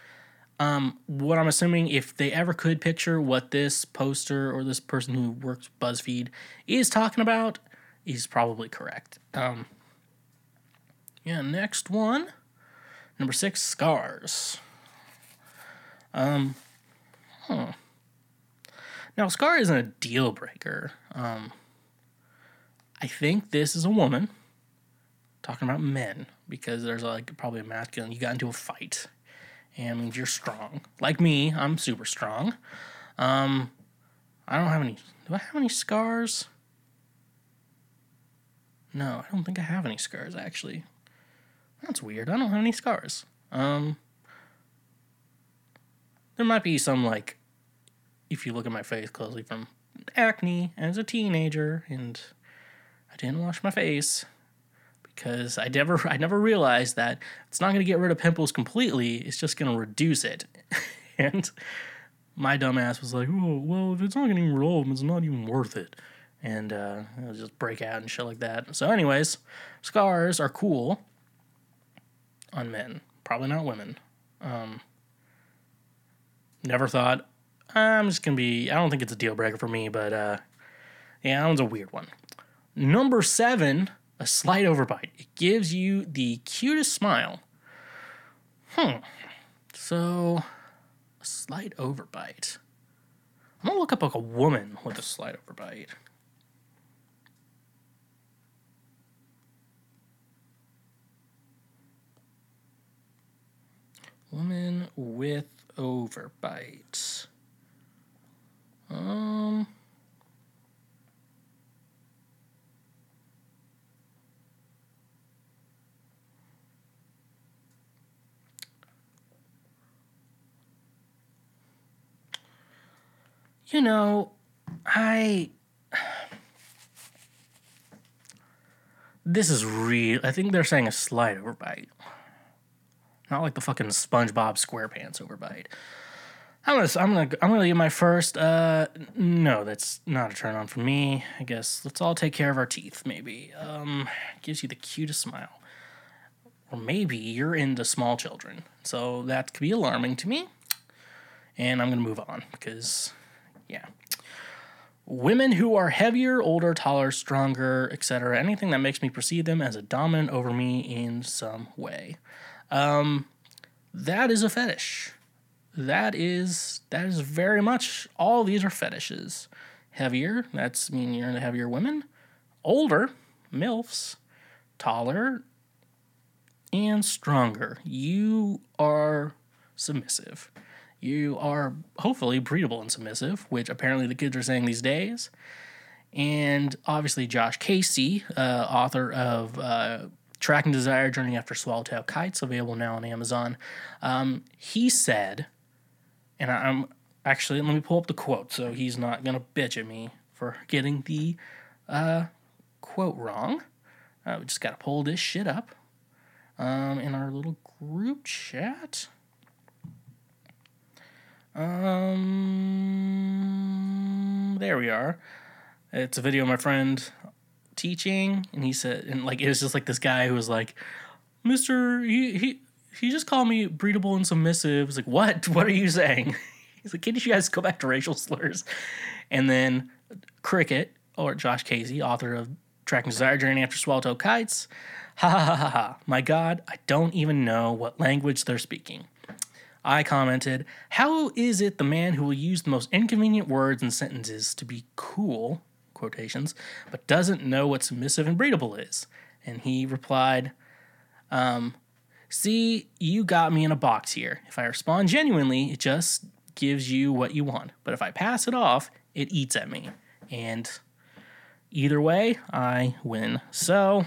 um, what I'm assuming, if they ever could picture what this poster or this person who works BuzzFeed is talking about, is probably correct. Um, yeah, next one, number six, scars. Um, huh. Now, scar isn't a deal breaker. Um, I think this is a woman talking about men because there's like probably a masculine. You got into a fight and means you're strong. Like me, I'm super strong. Um, I don't have any. Do I have any scars? No, I don't think I have any scars actually. That's weird. I don't have any scars. Um, there might be some like, if you look at my face closely, from acne as a teenager, and didn't wash my face because I never I never realized that it's not going to get rid of pimples completely. It's just going to reduce it. and my dumbass was like, "Oh, well, if it's not getting rid of them, it's not even worth it." And uh, it'll just break out and shit like that. So, anyways, scars are cool on men, probably not women. Um, never thought I'm just gonna be. I don't think it's a deal breaker for me, but uh, yeah, that one's a weird one. Number seven a slight overbite. It gives you the cutest smile. Hmm. So, a slight overbite. I'm gonna look up like a woman with a slight overbite. Woman with overbite. Um. You know, I. This is real. I think they're saying a slight overbite. Not like the fucking SpongeBob SquarePants overbite. I'm gonna I'm gonna I'm gonna give my first. Uh, no, that's not a turn on for me. I guess let's all take care of our teeth. Maybe um, gives you the cutest smile, or maybe you're into small children, so that could be alarming to me. And I'm gonna move on because, yeah, women who are heavier, older, taller, stronger, etc. Anything that makes me perceive them as a dominant over me in some way. Um, that is a fetish that is that is very much all these are fetishes. Heavier, that's mean you're into heavier women. Older, MILFs, taller, and stronger. You are submissive. You are hopefully breedable and submissive, which apparently the kids are saying these days. And obviously, Josh Casey, uh, author of uh, Tracking Desire Journey After Swallowtail Kites, available now on Amazon, um, he said and I'm actually let me pull up the quote so he's not gonna bitch at me for getting the uh, quote wrong. Uh, we just gotta pull this shit up um, in our little group chat. Um, there we are. It's a video of my friend teaching, and he said, and like it was just like this guy who was like, "Mister, he he he just called me breedable and submissive. It's like, what? What are you saying? He's like, can you guys go back to racial slurs? And then Cricket, or Josh Casey, author of Tracking Desire Journey After Swallowtail Kites. Ha ha ha ha ha. My God, I don't even know what language they're speaking. I commented, How is it the man who will use the most inconvenient words and sentences to be cool, quotations, but doesn't know what submissive and breedable is? And he replied, um, See, you got me in a box here. If I respond genuinely, it just gives you what you want. But if I pass it off, it eats at me. And either way, I win. So,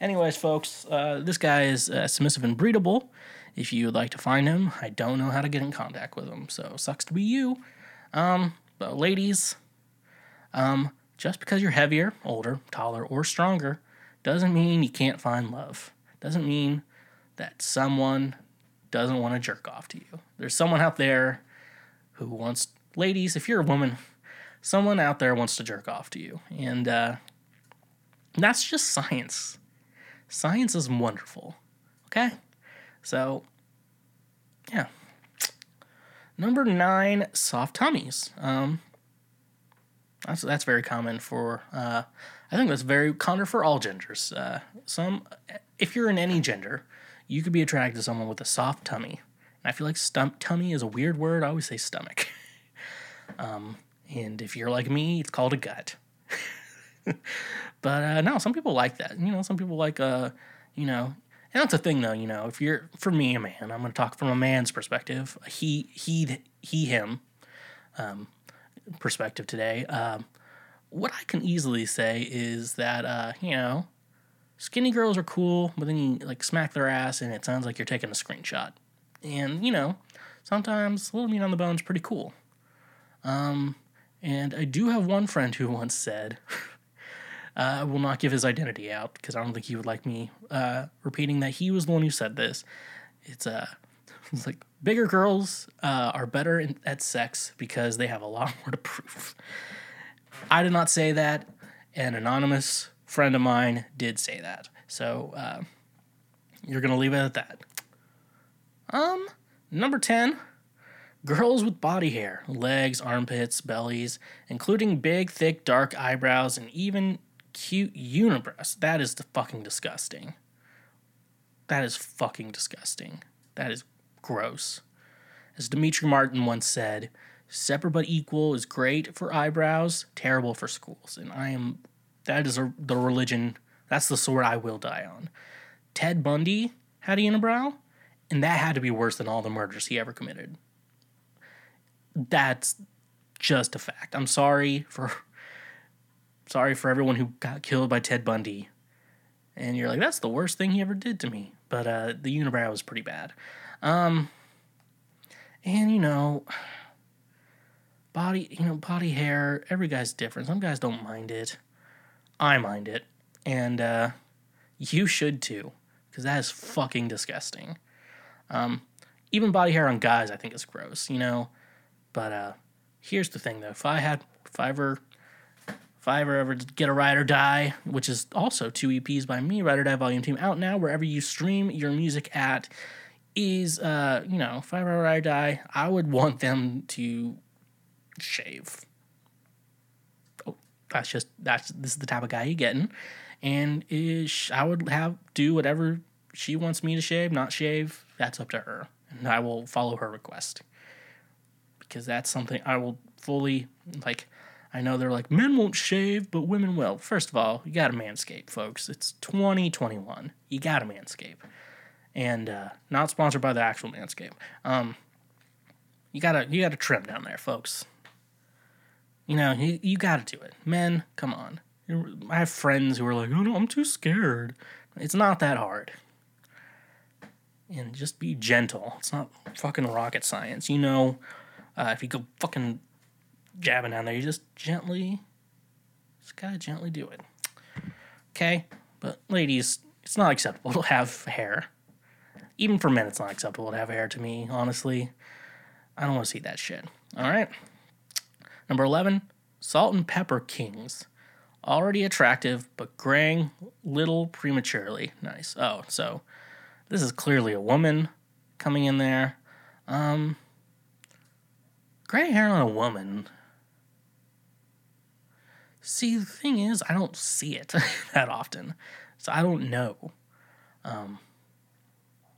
anyways, folks, uh, this guy is uh, submissive and breedable. If you would like to find him, I don't know how to get in contact with him. So, sucks to be you. Um, but, ladies, um, just because you're heavier, older, taller, or stronger doesn't mean you can't find love. Doesn't mean that someone doesn't want to jerk off to you. There's someone out there who wants, ladies, if you're a woman, someone out there wants to jerk off to you. And uh, that's just science. Science is wonderful. Okay? So, yeah. Number nine, soft tummies. Um, that's that's very common for. Uh, I think that's very common for all genders. Uh, some, if you're in any gender, you could be attracted to someone with a soft tummy. And I feel like stump tummy is a weird word. I always say stomach. um, and if you're like me, it's called a gut. but uh, no, some people like that. You know, some people like, uh, you know, and that's a thing though. You know, if you're for me, a man, I'm going to talk from a man's perspective. He, he, he, him um, perspective today. Um, what I can easily say is that, uh, you know, skinny girls are cool, but then you like smack their ass and it sounds like you're taking a screenshot. And you know, sometimes a little meat on the bone is pretty cool. Um, and I do have one friend who once said, uh, I will not give his identity out because I don't think he would like me uh, repeating that he was the one who said this. It's uh, it's like bigger girls uh, are better in, at sex because they have a lot more to prove. I did not say that. An anonymous friend of mine did say that. So uh, you're gonna leave it at that. Um, number ten, girls with body hair, legs, armpits, bellies, including big, thick, dark eyebrows, and even cute unibrows. That is fucking disgusting. That is fucking disgusting. That is gross. As Demetri Martin once said, separate but equal is great for eyebrows, terrible for schools. And I am that is a, the religion. That's the sword I will die on. Ted Bundy had a unibrow, and that had to be worse than all the murders he ever committed. That's just a fact. I'm sorry for sorry for everyone who got killed by Ted Bundy. And you're like, that's the worst thing he ever did to me. But uh, the unibrow was pretty bad. Um, and you know, body, you know, body hair. Every guy's different. Some guys don't mind it. I mind it, and uh, you should too, because that is fucking disgusting. Um, even body hair on guys, I think, is gross. You know, But uh, here's the thing, though. If I had, if I ever, if I ever ever get a Ride or Die, which is also two EPs by me, Ride or Die Volume Two, out now wherever you stream your music at, is uh, you know, if I ever Ride or Die, I would want them to shave. Oh, that's just that's this is the type of guy you're getting, and is I would have do whatever she wants me to shave, not shave. That's up to her, and I will follow her request because that's something I will fully like. I know they're like men won't shave, but women will. First of all, you got to manscape, folks. It's 2021. You got to manscape, and uh, not sponsored by the actual Manscape. Um, you gotta you gotta trim down there, folks. You know you, you gotta do it, men. Come on. I have friends who are like, oh no, I'm too scared. It's not that hard. And just be gentle. It's not fucking rocket science. You know, uh, if you go fucking jabbing down there, you just gently, just gotta gently do it. Okay? But ladies, it's not acceptable to have hair. Even for men, it's not acceptable to have hair to me, honestly. I don't want to see that shit. All right? Number 11, Salt and Pepper Kings. Already attractive, but graying little prematurely. Nice. Oh, so this is clearly a woman coming in there. Um, gray hair on a woman. See, the thing is, I don't see it that often, so I don't know. Um,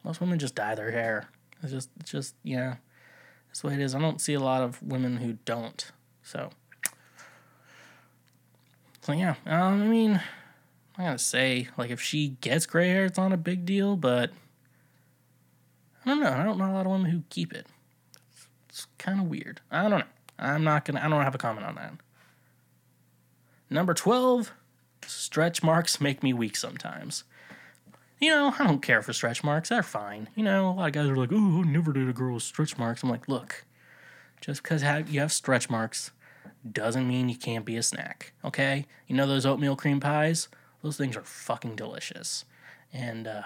most women just dye their hair. It's just, it's just, yeah, that's the way it is. I don't see a lot of women who don't. So, so yeah. Um, I mean, I gotta say, like, if she gets gray hair, it's not a big deal, but I don't know. I don't know a lot of women who keep it. It's, it's kind of weird. I don't know. I'm not gonna. I don't have a comment on that. Number twelve, stretch marks make me weak sometimes. You know, I don't care for stretch marks. They're fine. You know, a lot of guys are like, "Oh, I never did a girl with stretch marks." I'm like, look, just because you have stretch marks doesn't mean you can't be a snack. Okay, you know those oatmeal cream pies? Those things are fucking delicious, and uh,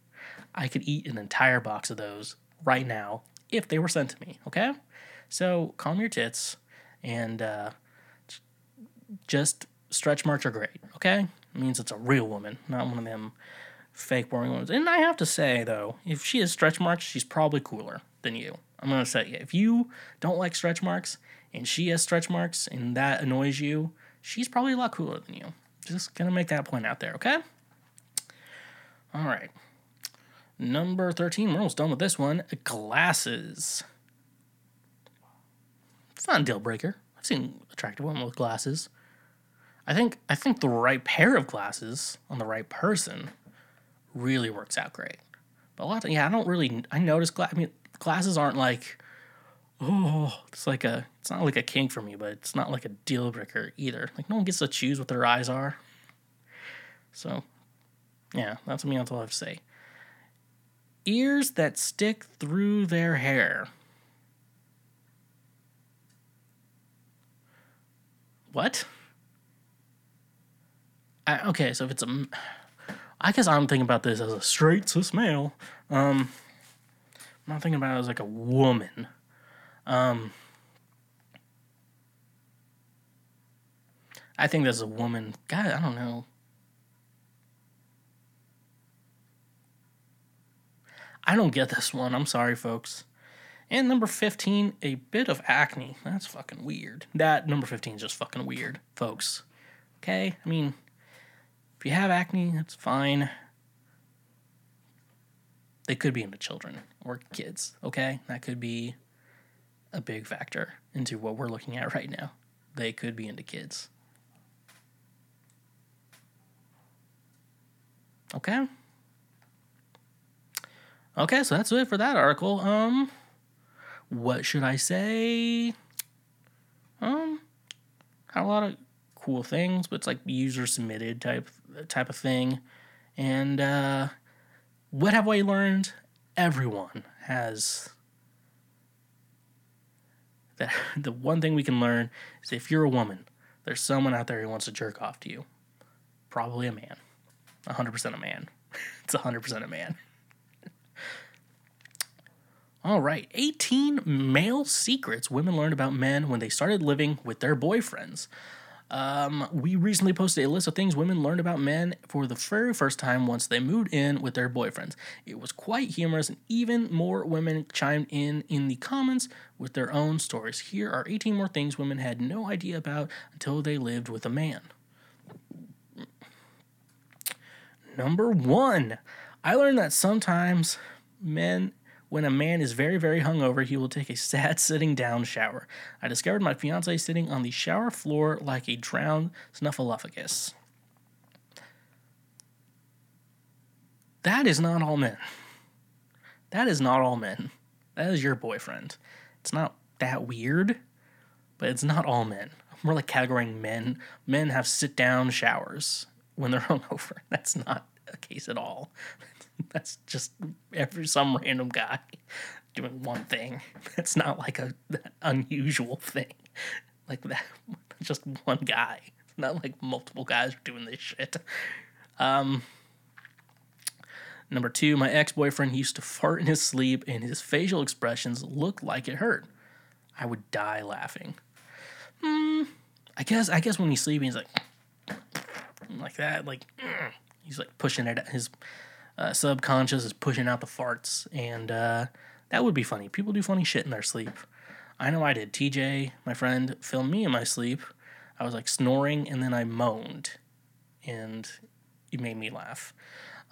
I could eat an entire box of those right now if they were sent to me. Okay, so calm your tits and uh, just stretch marks are great. Okay, it means it's a real woman, not one of them fake boring ones. And I have to say though, if she has stretch marks, she's probably cooler than you. I'm gonna say if you don't like stretch marks and she has stretch marks and that annoys you, she's probably a lot cooler than you. Just gonna make that point out there, okay? All right. Number 13, we're almost done with this one. Glasses. It's not a deal breaker. I've seen attractive women with glasses. I think I think the right pair of glasses on the right person really works out great. But a lot of yeah, I don't really I notice glass I mean glasses aren't like oh, it's like a it's not like a kink for me, but it's not like a deal breaker either. Like no one gets to choose what their eyes are. So, yeah, that's me. That's all I have to say. Ears that stick through their hair. What? I, okay, so if it's a, I guess I'm thinking about this as a straight cis male. Um, I'm not thinking about it as like a woman. Um, I think there's a woman. God, I don't know. I don't get this one. I'm sorry, folks. And number 15, a bit of acne. That's fucking weird. That number 15 is just fucking weird, folks. Okay? I mean, if you have acne, that's fine. They could be into children or kids, okay? That could be a big factor into what we're looking at right now. They could be into kids. Okay? Okay, so that's it for that article. Um what should I say? Um had a lot of cool things, but it's like user submitted type type of thing. And uh what have I learned? Everyone has that the one thing we can learn is if you're a woman, there's someone out there who wants to jerk off to you. Probably a man. 100% a man. it's 100% a man. All right, 18 male secrets women learned about men when they started living with their boyfriends. Um, we recently posted a list of things women learned about men for the very first time once they moved in with their boyfriends. It was quite humorous, and even more women chimed in in the comments with their own stories. Here are 18 more things women had no idea about until they lived with a man. Number one, I learned that sometimes men when a man is very, very hungover, he will take a sad sitting down shower. I discovered my fiance sitting on the shower floor like a drowned snuffleupagus. That is not all men. That is not all men. That is your boyfriend. It's not that weird, but it's not all men. We're like categorizing men. Men have sit down showers when they're hungover. That's not a case at all. That's just every some random guy doing one thing. That's not like a unusual thing. Like that, just one guy. It's not like multiple guys are doing this shit. Um, number two, my ex boyfriend used to fart in his sleep, and his facial expressions looked like it hurt. I would die laughing. Hmm. I guess. I guess when he's sleeping, he's like, like that, like he's like pushing it. His uh, subconscious is pushing out the farts, and uh, that would be funny. People do funny shit in their sleep. I know I did. TJ, my friend, filmed me in my sleep. I was like snoring, and then I moaned, and it made me laugh.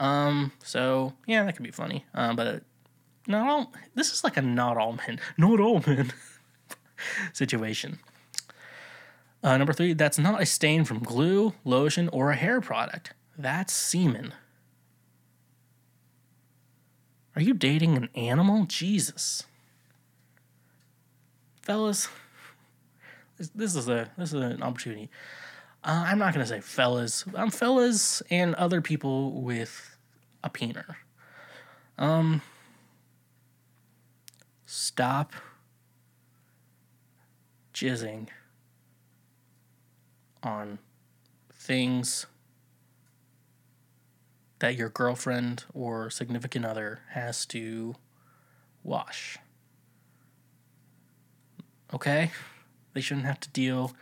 Um, so yeah, that could be funny. Um, but not all. This is like a not all men, not all men situation. Uh, number three, that's not a stain from glue, lotion, or a hair product. That's semen. Are you dating an animal? Jesus. Fellas, this, is a this is an opportunity. Uh, I'm not gonna say fellas. I'm fellas and other people with a peener. Um, stop jizzing on things that your girlfriend or significant other has to wash. Okay? They shouldn't have to deal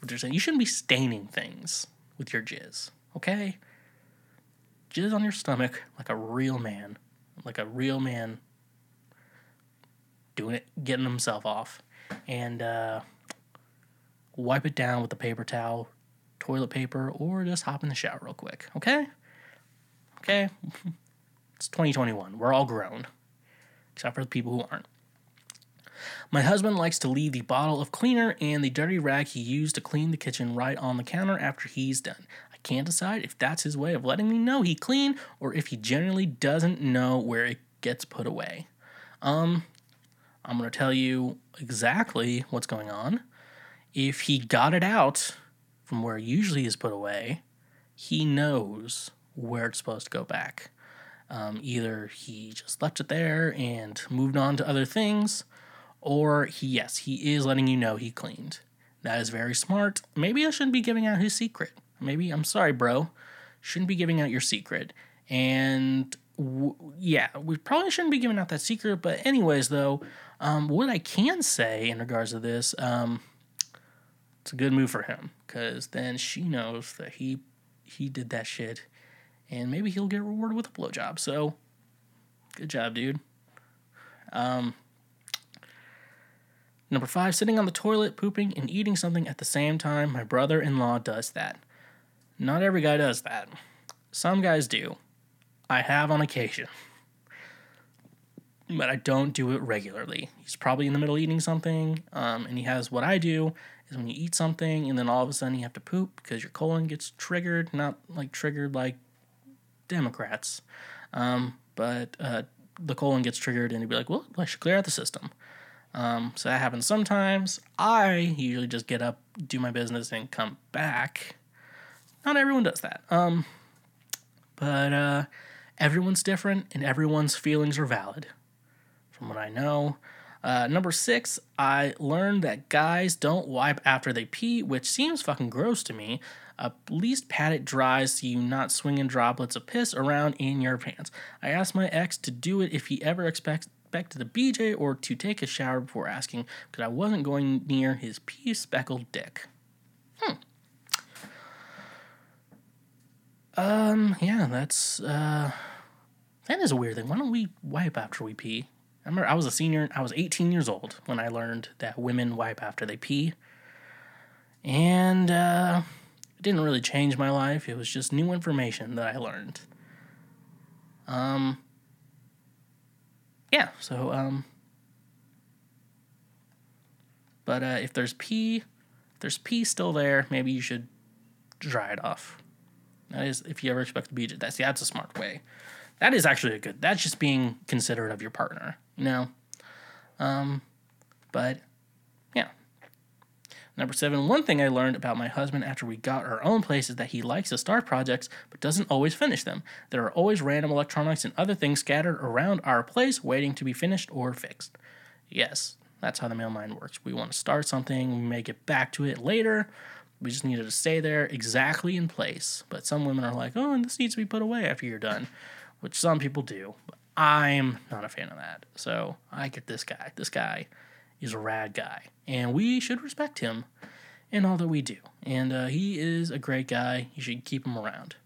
with your. You shouldn't be staining things with your jizz. Okay? Jizz on your stomach like a real man. Like a real man doing it, getting himself off. And uh, wipe it down with a paper towel, toilet paper, or just hop in the shower real quick. Okay? Okay? It's 2021. We're all grown, except for the people who aren't. My husband likes to leave the bottle of cleaner and the dirty rag he used to clean the kitchen right on the counter after he's done. I can't decide if that's his way of letting me know he cleaned or if he genuinely doesn't know where it gets put away. Um, I'm going to tell you exactly what's going on. If he got it out from where it usually is put away, he knows where it's supposed to go back. Um, either he just left it there and moved on to other things, or he, yes, he is letting you know he cleaned. That is very smart. Maybe I shouldn't be giving out his secret. Maybe, I'm sorry, bro. Shouldn't be giving out your secret. And w- yeah, we probably shouldn't be giving out that secret. But, anyways, though, um, what I can say in regards to this, um, it's a good move for him because then she knows that he he did that shit and maybe he'll get rewarded with a blowjob. So, good job, dude. Um, number five, sitting on the toilet, pooping, and eating something at the same time. My brother in law does that. Not every guy does that. Some guys do. I have on occasion. But I don't do it regularly. He's probably in the middle eating something, um, and he has what I do is when you eat something and then all of a sudden you have to poop because your colon gets triggered, not like triggered like Democrats. Um, but uh, the colon gets triggered and he'd be like, well, I should clear out the system. Um, so that happens sometimes. I usually just get up, do my business, and come back. Not everyone does that. Um, but uh, everyone's different and everyone's feelings are valid, from what I know. Uh, number six, I learned that guys don't wipe after they pee, which seems fucking gross to me. At least pat it dry so you not swinging droplets of piss around in your pants. I asked my ex to do it if he ever expects to the BJ or to take a shower before asking because I wasn't going near his pea speckled dick. Hmm. Um, yeah, that's, uh, that is a weird thing. Why don't we wipe after we pee? I remember I was a senior, I was 18 years old when I learned that women wipe after they pee. And, uh, it didn't really change my life. It was just new information that I learned. Um, yeah, so, um, but uh, if there's pee, if there's pee still there, maybe you should dry it off. That is, if you ever expect to be, that's yeah, that's a smart way. That is actually a good. That's just being considerate of your partner, you know. Um, but. Number seven. One thing I learned about my husband after we got our own place is that he likes to start projects but doesn't always finish them. There are always random electronics and other things scattered around our place waiting to be finished or fixed. Yes, that's how the male mind works. We want to start something, we may get back to it later, we just needed to stay there exactly in place. But some women are like, oh, and this needs to be put away after you're done, which some people do. But I'm not a fan of that. So I get this guy. This guy is a rad guy, and we should respect him in all that we do. And uh, he is a great guy. You should keep him around.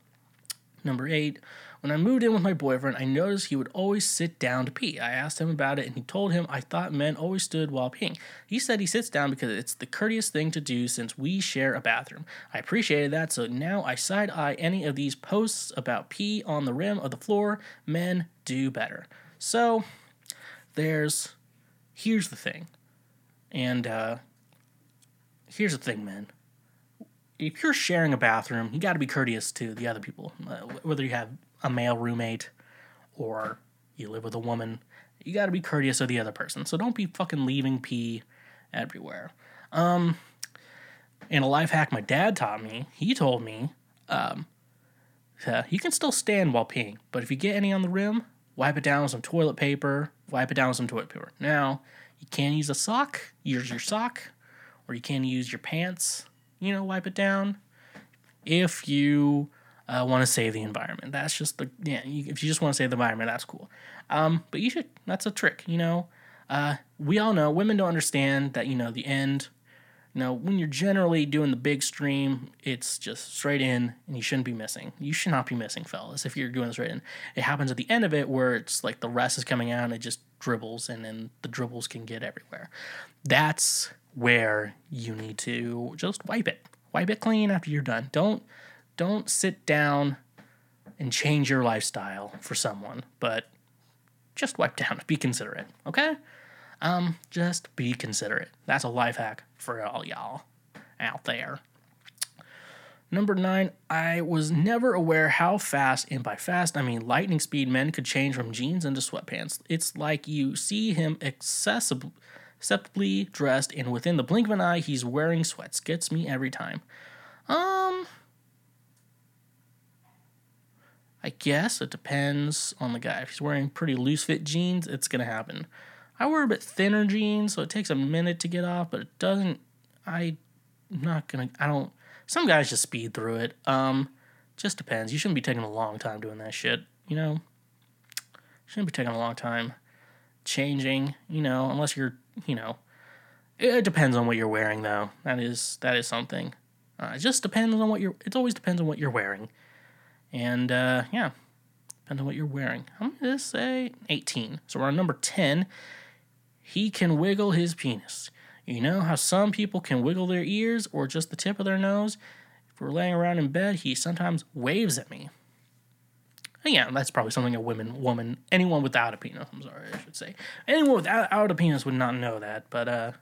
Number eight, when I moved in with my boyfriend, I noticed he would always sit down to pee. I asked him about it, and he told him I thought men always stood while peeing. He said he sits down because it's the courteous thing to do since we share a bathroom. I appreciated that, so now I side eye any of these posts about pee on the rim of the floor. Men do better. So, there's. Here's the thing. And, uh, here's the thing, man. if you're sharing a bathroom, you got to be courteous to the other people, uh, whether you have a male roommate or you live with a woman, you got to be courteous to the other person. So don't be fucking leaving pee everywhere. Um, and a life hack my dad taught me, he told me, um, uh, you can still stand while peeing, but if you get any on the rim, wipe it down with some toilet paper, wipe it down with some toilet paper. Now, you can use a sock, use your sock, or you can use your pants, you know, wipe it down. If you uh, want to save the environment. That's just the yeah. You, if you just want to save the environment, that's cool. Um, but you should. That's a trick. You know, uh, we all know women don't understand that. You know, the end. Know, when you're generally doing the big stream, it's just straight in, and you shouldn't be missing. You should not be missing, fellas. If you're doing straight in, it happens at the end of it where it's like the rest is coming out, and it just dribbles, and then the dribbles can get everywhere. That's where you need to just wipe it. Wipe it clean after you're done. Don't don't sit down and change your lifestyle for someone, but just wipe down. Be considerate, okay? Um, just be considerate. That's a life hack for all y'all out there. Number nine, I was never aware how fast, and by fast I mean lightning speed, men could change from jeans into sweatpants. It's like you see him accessible, acceptably dressed, and within the blink of an eye, he's wearing sweats. Gets me every time. Um, I guess it depends on the guy. If he's wearing pretty loose fit jeans, it's gonna happen. I wear a bit thinner jeans, so it takes a minute to get off, but it doesn't. I, am not gonna. I don't. Some guys just speed through it. Um, just depends. You shouldn't be taking a long time doing that shit. You know, shouldn't be taking a long time changing. You know, unless you're. You know, it, it depends on what you're wearing, though. That is that is something. Uh, it just depends on what you're. It always depends on what you're wearing. And uh, yeah, depends on what you're wearing. I'm to say 18. So we're on number 10. He can wiggle his penis. You know how some people can wiggle their ears or just the tip of their nose? If we're laying around in bed, he sometimes waves at me. Yeah, that's probably something a woman, woman, anyone without a penis, I'm sorry, I should say. Anyone without a penis would not know that, but uh,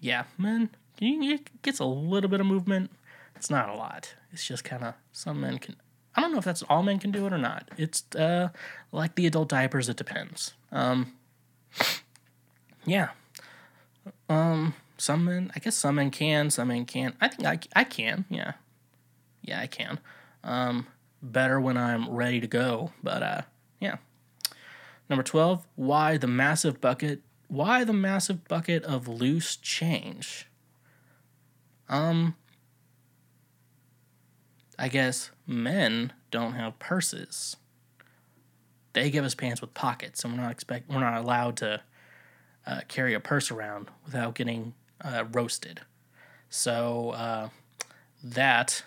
yeah, man, it gets a little bit of movement. It's not a lot. It's just kind of some men can. I don't know if that's all men can do it or not. It's uh, like the adult diapers. It depends. Um, yeah. Um, some men. I guess some men can. Some men can't. I think I I can. Yeah. Yeah, I can. Um, better when I'm ready to go. But uh, yeah. Number twelve. Why the massive bucket? Why the massive bucket of loose change? Um, I guess men don't have purses. They give us pants with pockets, and we're not expect we're not allowed to uh, carry a purse around without getting uh, roasted. So uh, that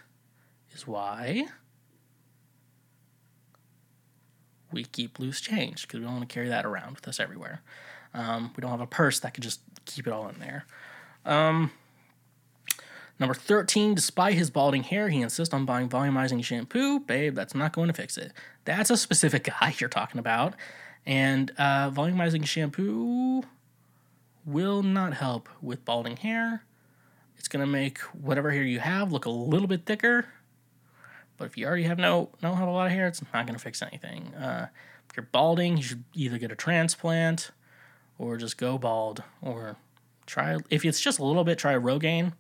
is why we keep loose change because we don't want to carry that around with us everywhere. Um, we don't have a purse that could just keep it all in there. Um, number 13, despite his balding hair, he insists on buying volumizing shampoo. Babe, that's not going to fix it. That's a specific guy you're talking about. And uh, volumizing shampoo will not help with balding hair. It's to make whatever hair you have look a little bit thicker. But if you already have no don't have a lot of hair, it's not to fix anything. Uh, if you're balding, you should either get a transplant or just go bald or try if it's just a little bit try rogaine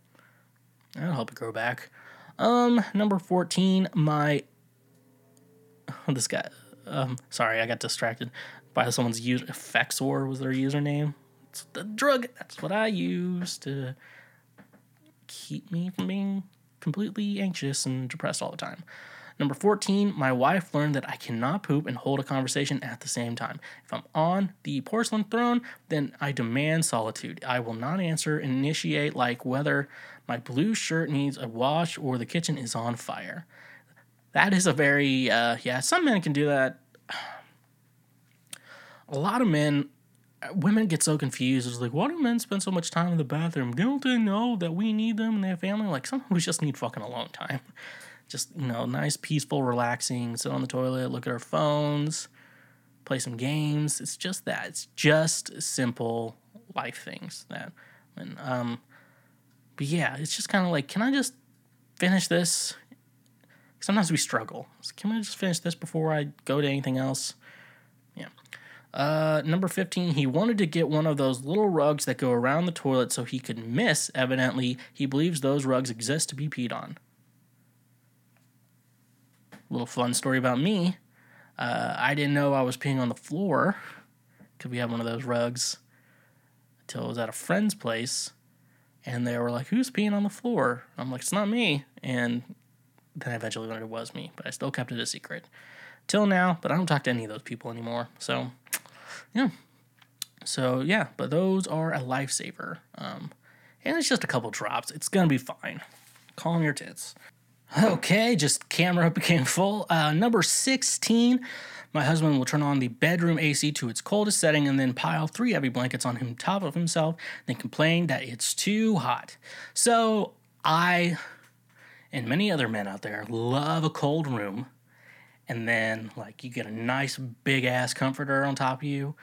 that'll help it grow back um number 14 my this guy um sorry i got distracted by someone's use effexor was their username it's the drug that's what i use to keep me from being completely anxious and depressed all the time Number 14, my wife learned that I cannot poop and hold a conversation at the same time. If I'm on the porcelain throne, then I demand solitude. I will not answer and initiate like whether my blue shirt needs a wash or the kitchen is on fire. That is a very, uh, yeah, some men can do that. A lot of men, women get so confused. It's like, why do men spend so much time in the bathroom? Don't they know that we need them and their family? Like, sometimes we just need fucking alone time just you know nice peaceful relaxing sit on the toilet look at our phones play some games it's just that it's just simple life things that and um but yeah it's just kind of like can i just finish this sometimes we struggle so can we just finish this before i go to anything else yeah uh, number 15, he wanted to get one of those little rugs that go around the toilet so he could miss. Evidently, he believes those rugs exist to be peed on little fun story about me. Uh, I didn't know I was peeing on the floor because we have one of those rugs until I was at a friend's place, and they were like, "Who's peeing on the floor?" I'm like, "It's not me." And then I eventually learned it was me, but I still kept it a secret till now. But I don't talk to any of those people anymore. So, yeah. So yeah, but those are a lifesaver. Um, and it's just a couple drops. It's gonna be fine. Calm your tits. Okay, just camera became full. Uh, number 16, my husband will turn on the bedroom AC to its coldest setting and then pile three heavy blankets on him top of himself, then complain that it's too hot. So I and many other men out there love a cold room. And then, like, you get a nice big ass comforter on top of you.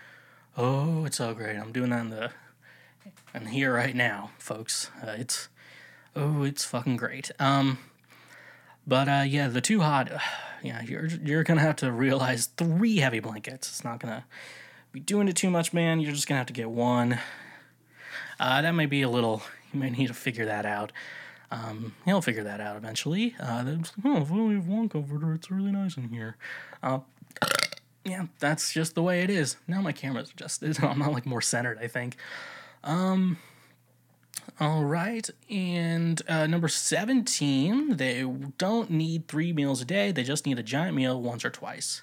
Oh, it's so great. I'm doing that in the, I'm here right now, folks. Uh, it's, oh, it's fucking great. Um, but uh, yeah, the too hot, Uh, yeah, you're you're gonna have to realize three heavy blankets. It's not gonna be doing it too much, man. You're just gonna have to get one. Uh, that may be a little. You may need to figure that out. Um, he'll figure that out eventually. Uh, oh, if we only have one comforter, it's really nice in here. Uh, yeah, that's just the way it is. Now my camera's adjusted. I'm not like more centered, I think. Um, all right. And uh, number 17, they don't need three meals a day. They just need a giant meal once or twice.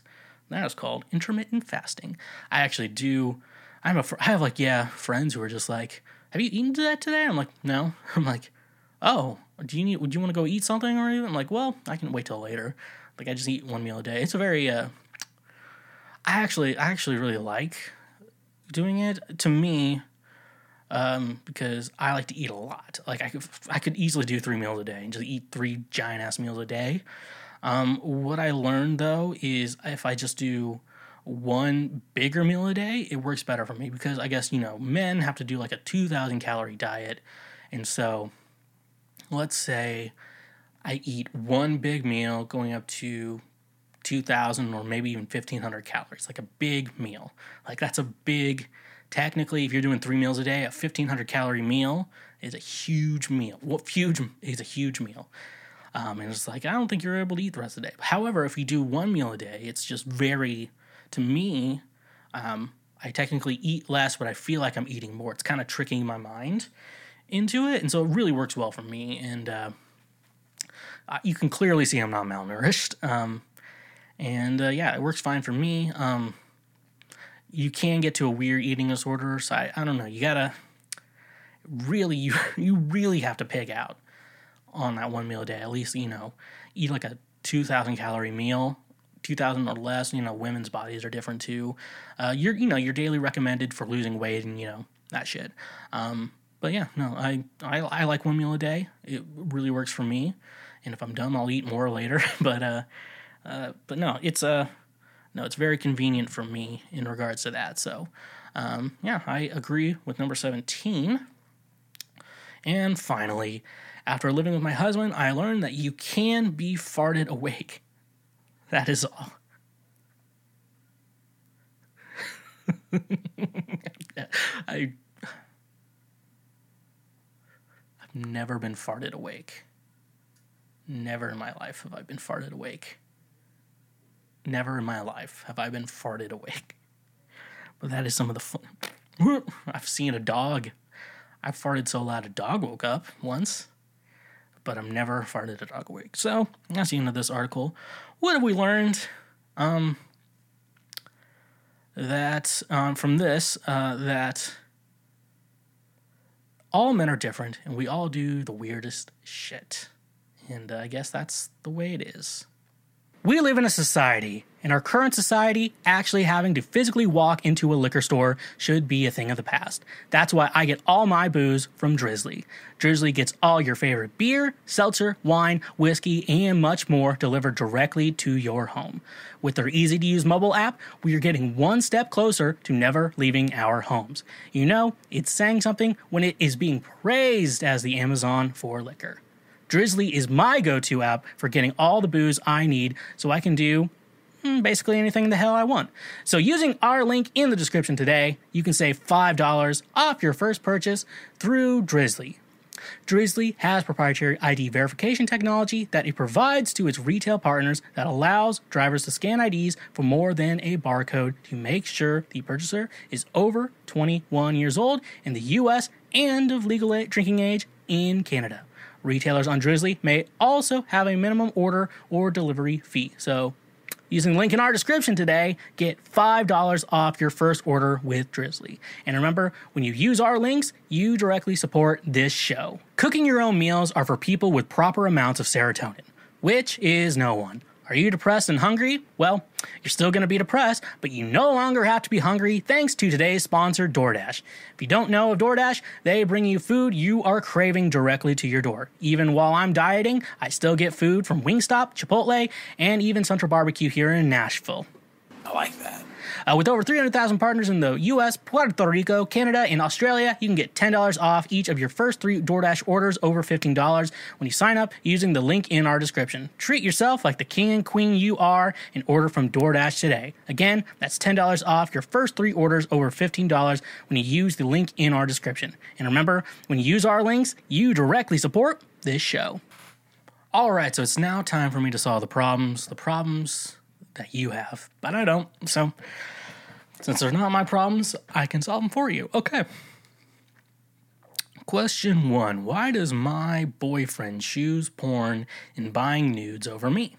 That is called intermittent fasting. I actually do. I'm a. I have like yeah friends who are just like, have you eaten that today? I'm like, no. I'm like, oh, do you need? Would you want to go eat something or anything? I'm like, well, I can wait till later. Like I just eat one meal a day. It's a very. Uh, I actually, I actually really like doing it. To me, um, because I like to eat a lot. Like I could, I could easily do three meals a day and just eat three giant ass meals a day. Um, what I learned though is if I just do one bigger meal a day, it works better for me because I guess you know men have to do like a two thousand calorie diet, and so let's say I eat one big meal going up to 2000 or maybe even 1500 calories like a big meal like that's a big technically, if you're doing three meals a day, a 1500 calorie meal is a huge meal. What huge is a huge meal. Um, and it's like, I don't think you're able to eat the rest of the day. However, if you do one meal a day, it's just very, to me, um, I technically eat less, but I feel like I'm eating more. It's kind of tricking my mind into it. And so it really works well for me. And uh, you can clearly see I'm not malnourished. Um, and uh, yeah, it works fine for me. Um, you can get to a weird eating disorder, so I, I don't know. You gotta really, you you really have to pig out on that one meal a day. At least you know, eat like a two thousand calorie meal 2000 or less you know women's bodies are different too uh, you're you know you're daily recommended for losing weight and you know that shit um, but yeah no I, I i like one meal a day. It really works for me. And if i'm dumb, i'll eat more later. But uh, uh but no it's uh no it's very convenient for me in regards to that. So um, yeah i agree with number 17 and finally after living with my husband i learned that you can be farted awake. That is all. I I've never been farted awake. Never in my life have I been farted awake. Never in my life have I been farted awake. But that is some of the fun. I've seen a dog. I farted so loud a dog woke up once but I'm never farted a dog awake. So that's the end of this article. What have we learned? Um, that um, from this, uh, that all men are different and we all do the weirdest shit. And uh, I guess that's the way it is. We live in a society in our current society, actually having to physically walk into a liquor store should be a thing of the past. That's why I get all my booze from Drizly. Drizly gets all your favorite beer, seltzer, wine, whiskey, and much more delivered directly to your home. With their easy to use mobile app, we are getting one step closer to never leaving our homes. You know, it's saying something when it is being praised as the Amazon for liquor. Drizly is my go to app for getting all the booze I need so I can do Hmm, basically anything the hell I want. So, using our link in the description today, you can save $5 off your first purchase through Drizly. Drizly has proprietary ID verification technology that it provides to its retail partners that allows drivers to scan IDs for more than a barcode to make sure the purchaser is over 21 years old in the US and of legal drinking age in Canada. Retailers on Drizly may also have a minimum order or delivery fee. So Using the link in our description today, get $5 off your first order with Drizly. And remember, when you use our links, you directly support this show. Cooking your own meals are for people with proper amounts of serotonin, which is no one. Are you depressed and hungry? Well, you're still going to be depressed, but you no longer have to be hungry thanks to today's sponsor, DoorDash. If you don't know of DoorDash, they bring you food you are craving directly to your door. Even while I'm dieting, I still get food from Wingstop, Chipotle, and even Central Barbecue here in Nashville. I like that. Uh, with over 300,000 partners in the US, Puerto Rico, Canada, and Australia, you can get $10 off each of your first three DoorDash orders over $15 when you sign up using the link in our description. Treat yourself like the king and queen you are and order from DoorDash today. Again, that's $10 off your first three orders over $15 when you use the link in our description. And remember, when you use our links, you directly support this show. All right, so it's now time for me to solve the problems. The problems that you have, but I don't. So, since they're not my problems, I can solve them for you. Okay. Question one Why does my boyfriend choose porn and buying nudes over me?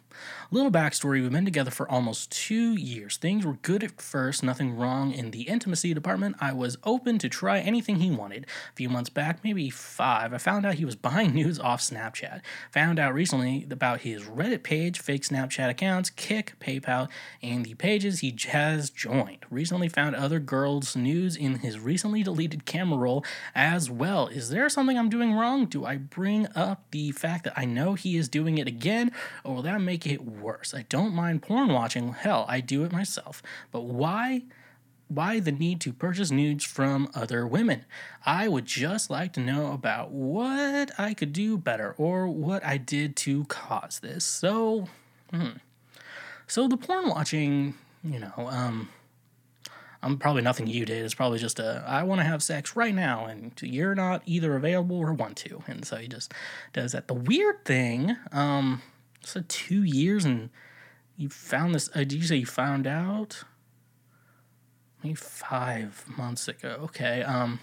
Little backstory we've been together for almost two years. Things were good at first, nothing wrong in the intimacy department. I was open to try anything he wanted. A few months back, maybe five, I found out he was buying news off Snapchat. Found out recently about his Reddit page, fake Snapchat accounts, Kik, PayPal, and the pages he has joined. Recently found other girls' news in his recently deleted camera roll as well. Is there something I'm doing wrong? Do I bring up the fact that I know he is doing it again, or will that make it worse. I don't mind porn watching. Hell, I do it myself. But why? Why the need to purchase nudes from other women? I would just like to know about what I could do better or what I did to cause this. So, hmm. So the porn watching, you know, um, I'm probably nothing you did. It's probably just a I want to have sex right now, and you're not either available or want to, and so he just does that. The weird thing, um, so two years and you found this. Uh, did you say you found out? Maybe five months ago. Okay. Um.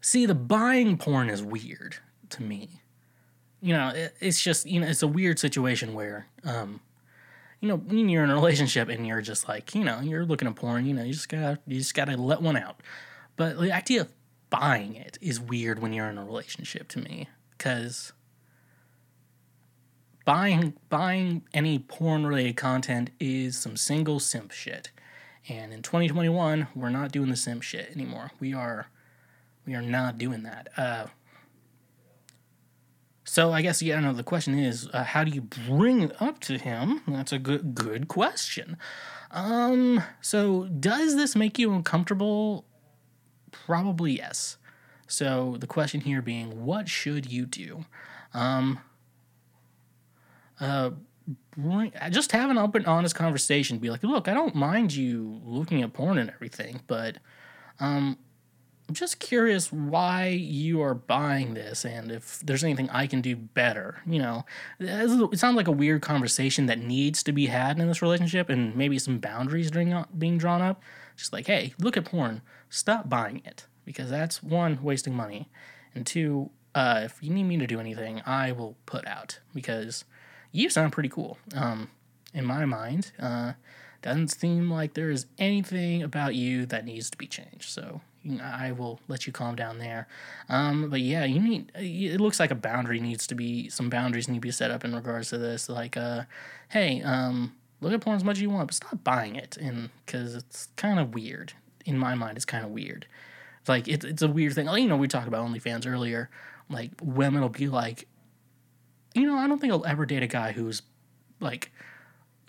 See, the buying porn is weird to me. You know, it, it's just you know it's a weird situation where um, you know, when you're in a relationship and you're just like, you know, you're looking at porn, you know, you just gotta, you just gotta let one out. But the idea of buying it is weird when you're in a relationship to me, because buying buying any porn related content is some single simp shit. And in 2021, we're not doing the simp shit anymore. We are we are not doing that. Uh, so I guess yeah, no. The question is, uh, how do you bring it up to him? That's a good good question. Um, so does this make you uncomfortable? Probably yes. So the question here being, what should you do? Um, uh, bring, just have an open, honest conversation. Be like, look, I don't mind you looking at porn and everything, but um, I'm just curious why you are buying this and if there's anything I can do better. You know, it sounds like a weird conversation that needs to be had in this relationship and maybe some boundaries being drawn up. Just like, hey, look at porn, stop buying it because that's one, wasting money, and two, uh, if you need me to do anything, I will put out because you sound pretty cool. Um, in my mind, uh, doesn't seem like there is anything about you that needs to be changed. So I will let you calm down there. Um, but yeah, you need. It looks like a boundary needs to be. Some boundaries need to be set up in regards to this. Like, uh, hey, um, look at porn as much as you want, but stop buying it, and because it's kind of weird. In my mind, it's kind of weird. Like it's it's a weird thing. Like, You know, we talked about OnlyFans earlier. Like women will be like, you know, I don't think I'll ever date a guy who's like,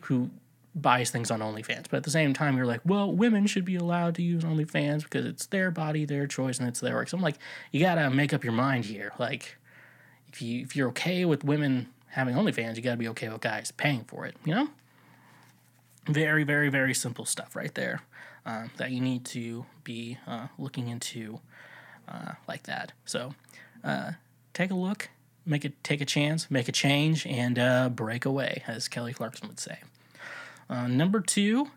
who buys things on OnlyFans. But at the same time, you're like, well, women should be allowed to use OnlyFans because it's their body, their choice, and it's their work. So I'm like, you gotta make up your mind here. Like, if you if you're okay with women having OnlyFans, you gotta be okay with guys paying for it. You know. Very, very, very simple stuff right there uh, that you need to be uh, looking into uh, like that. So uh, take a look, make it take a chance, make a change, and uh, break away, as Kelly Clarkson would say. Uh, number two,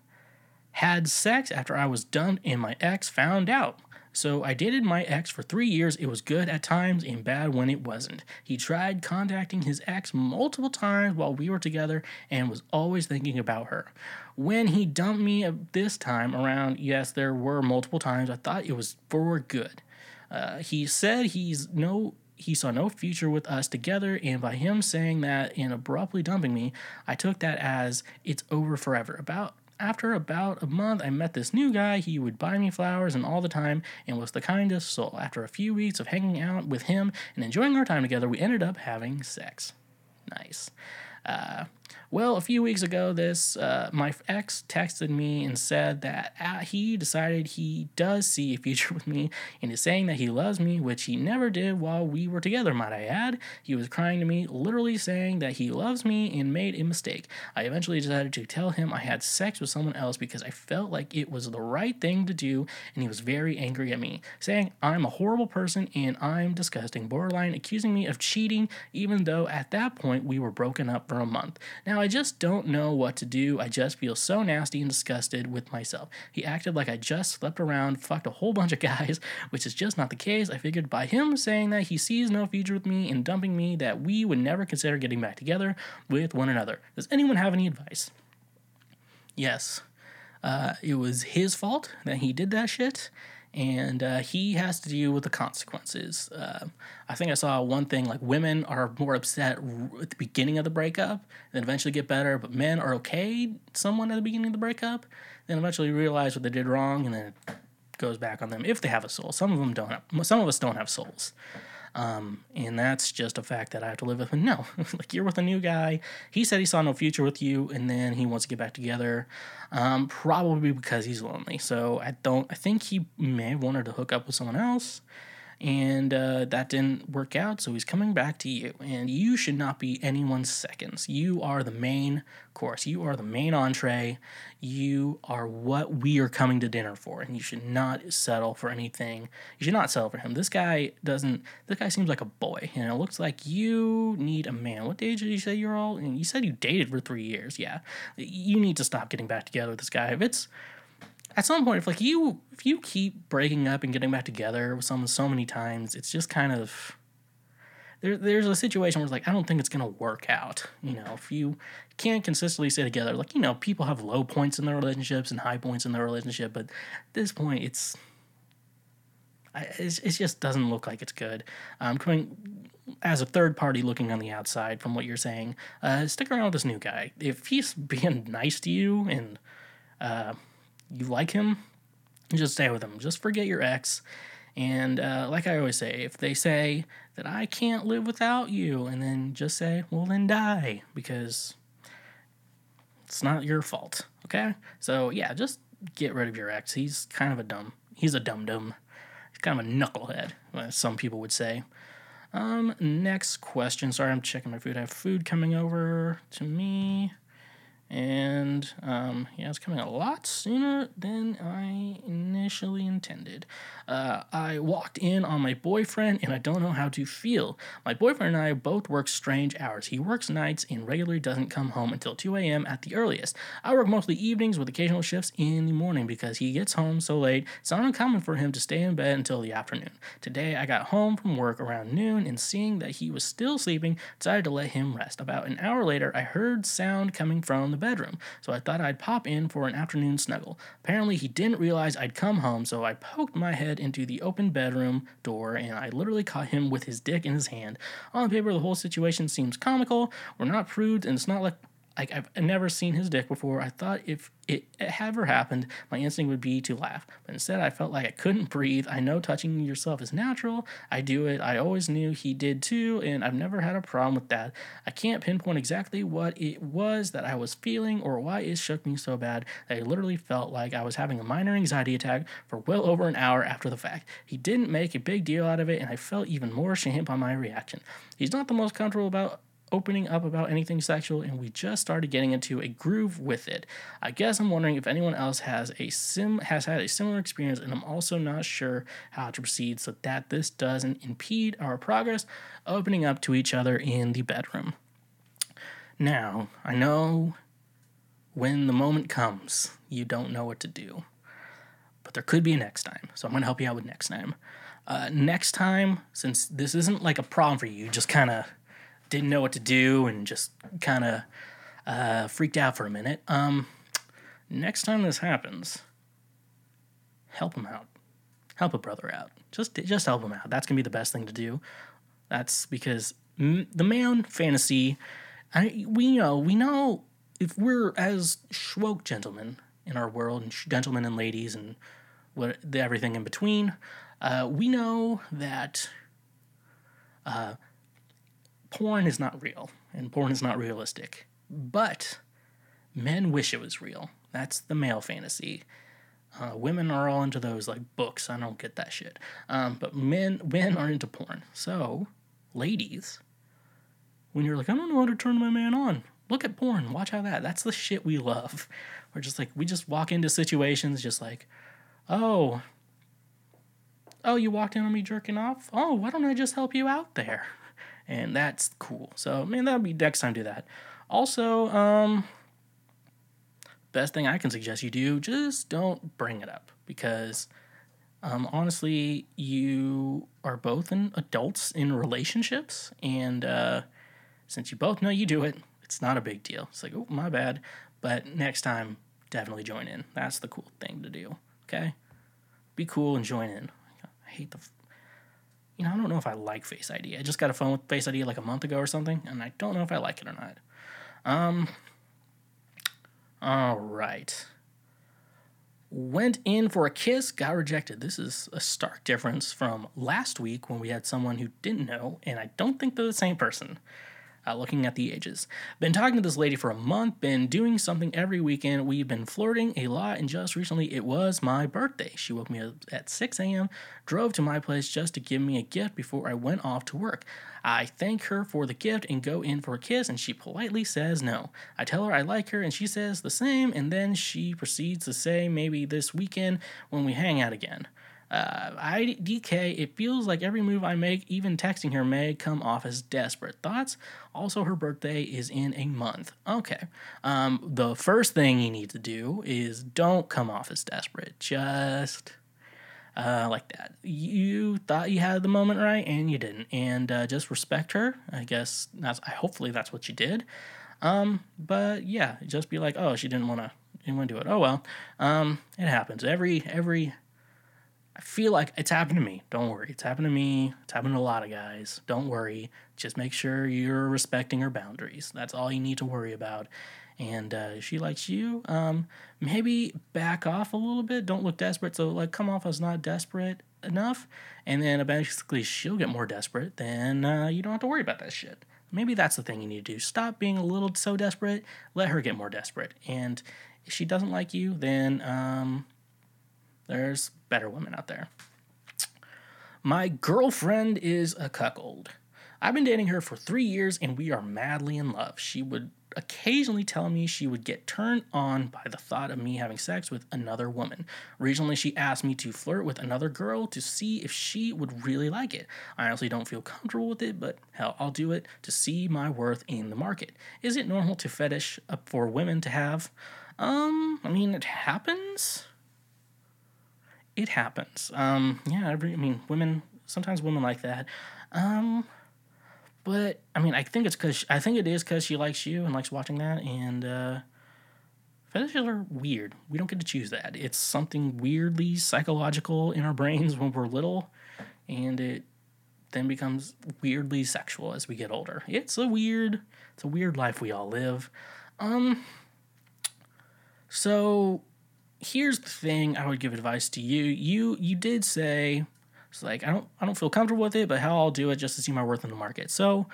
had sex after I was done and my ex found out. So I dated my ex for three years. It was good at times and bad when it wasn't. He tried contacting his ex multiple times while we were together and was always thinking about her. When he dumped me this time around, yes, there were multiple times I thought it was for good. Uh, he said he's no he saw no future with us together, and by him saying that and abruptly dumping me, I took that as it's over forever. About after about a month, I met this new guy. He would buy me flowers and all the time and was the kindest soul. After a few weeks of hanging out with him and enjoying our time together, we ended up having sex. Nice. Uh, well, a few weeks ago, this uh, my ex texted me and said that uh, he decided he does see a future with me and is saying that he loves me, which he never did while we were together, might I add. He was crying to me, literally saying that he loves me and made a mistake. I eventually decided to tell him I had sex with someone else because I felt like it was the right thing to do, and he was very angry at me, saying I'm a horrible person and I'm disgusting, borderline accusing me of cheating, even though at that point we were broken up for a month. Now, I just don't know what to do. I just feel so nasty and disgusted with myself. He acted like I just slept around, fucked a whole bunch of guys, which is just not the case. I figured by him saying that he sees no future with me and dumping me, that we would never consider getting back together with one another. Does anyone have any advice? Yes. Uh, it was his fault that he did that shit and uh, he has to deal with the consequences. Uh, I think I saw one thing like women are more upset at the beginning of the breakup, then eventually get better, but men are okay someone at the beginning of the breakup, then eventually realize what they did wrong, and then it goes back on them if they have a soul. Some of them don't. Have, some of us don't have souls. Um, and that's just a fact that I have to live with. And no, like you're with a new guy. He said he saw no future with you, and then he wants to get back together. Um, probably because he's lonely. So I don't. I think he may have wanted to hook up with someone else and uh, that didn't work out. So he's coming back to you, and you should not be anyone's seconds. You are the main course. You are the main entree. You are what we are coming to dinner for, and you should not settle for anything. You should not settle for him. This guy doesn't. This guy seems like a boy, and it looks like you need a man. What age did you say you're all? And you said you dated for three years. Yeah, you need to stop getting back together with this guy. If it's at some point if like you if you keep breaking up and getting back together with someone so many times it's just kind of there, there's a situation where it's like I don't think it's gonna work out. You know, if you can't consistently stay together, like you know, people have low points in their relationships and high points in their relationship, but at this point, it's it just doesn't look like it's good. Um, coming as a third party looking on the outside from what you're saying, uh, stick around with this new guy. If he's being nice to you and uh, you like him, just stay with him. Just forget your ex. And uh, like I always say, if they say that I can't live without you, and then just say, well, then die, because it's not your fault. Okay? So yeah, just get rid of your ex. He's kind of a dumb. He's a dum dum He's kind of a knucklehead, as some people would say. Um, next question. Sorry, I'm checking my food. I have food coming over to me. And um, yeah, it's coming a lot sooner than I initially intended. Uh, I walked in on my boyfriend and I don't know how to feel. My boyfriend and I both work strange hours. He works nights and regularly doesn't come home until 2 a.m. at the earliest. I work mostly evenings with occasional shifts in the morning because he gets home so late. It's not uncommon for him to stay in bed until the afternoon. Today, I got home from work around noon and seeing that he was still sleeping, decided to let him rest. About an hour later, I heard sound coming from the bedroom, so I thought I'd pop in for an afternoon snuggle. Apparently, he didn't realize I'd come home, so I poked my head into the open bedroom door and I literally caught him with his dick in his hand. On paper, the whole situation seems comical. We're not prudes, and it's not like like I've never seen his dick before. I thought if it ever happened, my instinct would be to laugh. But instead, I felt like I couldn't breathe. I know touching yourself is natural. I do it. I always knew he did too, and I've never had a problem with that. I can't pinpoint exactly what it was that I was feeling or why it shook me so bad that I literally felt like I was having a minor anxiety attack for well over an hour after the fact. He didn't make a big deal out of it, and I felt even more ashamed by my reaction. He's not the most comfortable about opening up about anything sexual and we just started getting into a groove with it. I guess I'm wondering if anyone else has a sim has had a similar experience and I'm also not sure how to proceed so that this doesn't impede our progress opening up to each other in the bedroom. Now, I know when the moment comes, you don't know what to do. But there could be a next time. So I'm going to help you out with next time. Uh, next time, since this isn't like a problem for you, you just kind of didn't know what to do and just kind of uh, freaked out for a minute. Um, next time this happens, help him out. Help a brother out. Just just help him out. That's gonna be the best thing to do. That's because the man fantasy. I we know we know if we're as schwoke gentlemen in our world and gentlemen and ladies and what the, everything in between, uh, we know that uh, porn is not real and porn is not realistic. But men wish it was real. That's the male fantasy. Uh, women are all into those like books. I don't get that shit. Um, but men men are into porn. So, ladies, when you're like, I don't know how to turn my man on, look at porn. Watch how that. That's the shit we love. We're just like we just walk into situations just like, oh, oh, you walked in on me jerking off. Oh, why don't I just help you out there? And that's cool. So, man, that'll be next time do that. Also, um, best thing I can suggest you do, just don't bring it up because um, honestly, you are both in adults in relationships, and uh, since you both know you do it, it's not a big deal. It's like, oh, my bad. But next time, definitely join in. That's the cool thing to do. Okay, be cool and join in. I hate the you know, I don't know if I like Face ID. I just got a phone with Face ID like a month ago or something, and I don't know if I like it or not. Um, all right. Went in for a kiss, got rejected. This is a stark difference from last week when we had someone who didn't know, and I don't think they're the same person uh, looking at the ages. Been talking to this lady for a month, been doing something every weekend. We've been flirting a lot, and just recently it was my birthday. She woke me up at 6 a.m., drove to my place just to give me a gift before I went off to work. I thank her for the gift and go in for a kiss, and she politely says no. I tell her I like her, and she says the same, and then she proceeds to say maybe this weekend when we hang out again. Uh, IDK, it feels like every move I make, even texting her, may come off as desperate. Thoughts? Also, her birthday is in a month. Okay. Um, the first thing you need to do is don't come off as desperate. Just uh, like that. You thought you had the moment right, and you didn't. And uh, just respect her. I guess that's. I Hopefully, that's what you did. Um, but yeah, just be like, oh, she didn't want to. Didn't do it. Oh well. Um, it happens. Every every. I feel like it's happened to me. Don't worry. It's happened to me. It's happened to a lot of guys. Don't worry. Just make sure you're respecting her boundaries. That's all you need to worry about and uh, she likes you, um, maybe back off a little bit. Don't look desperate. So like come off as not desperate enough, and then basically she'll get more desperate. Then uh, you don't have to worry about that shit. Maybe that's the thing you need to do. Stop being a little so desperate. Let her get more desperate. And if she doesn't like you, then um, there's better women out there. My girlfriend is a cuckold. I've been dating her for three years and we are madly in love. She would occasionally tell me she would get turned on by the thought of me having sex with another woman. Recently, she asked me to flirt with another girl to see if she would really like it. I honestly don't feel comfortable with it, but hell, I'll do it to see my worth in the market. Is it normal to fetish up for women to have? Um, I mean, it happens. It happens. Um, yeah, I mean, women, sometimes women like that. Um, but I mean, I think it's because I think it is because she likes you and likes watching that. And uh, fetishes are weird. We don't get to choose that. It's something weirdly psychological in our brains when we're little, and it then becomes weirdly sexual as we get older. It's a weird, it's a weird life we all live. Um. So here's the thing I would give advice to you. You you did say it's like I don't I don't feel comfortable with it, but how I'll do it just to see my worth in the market. So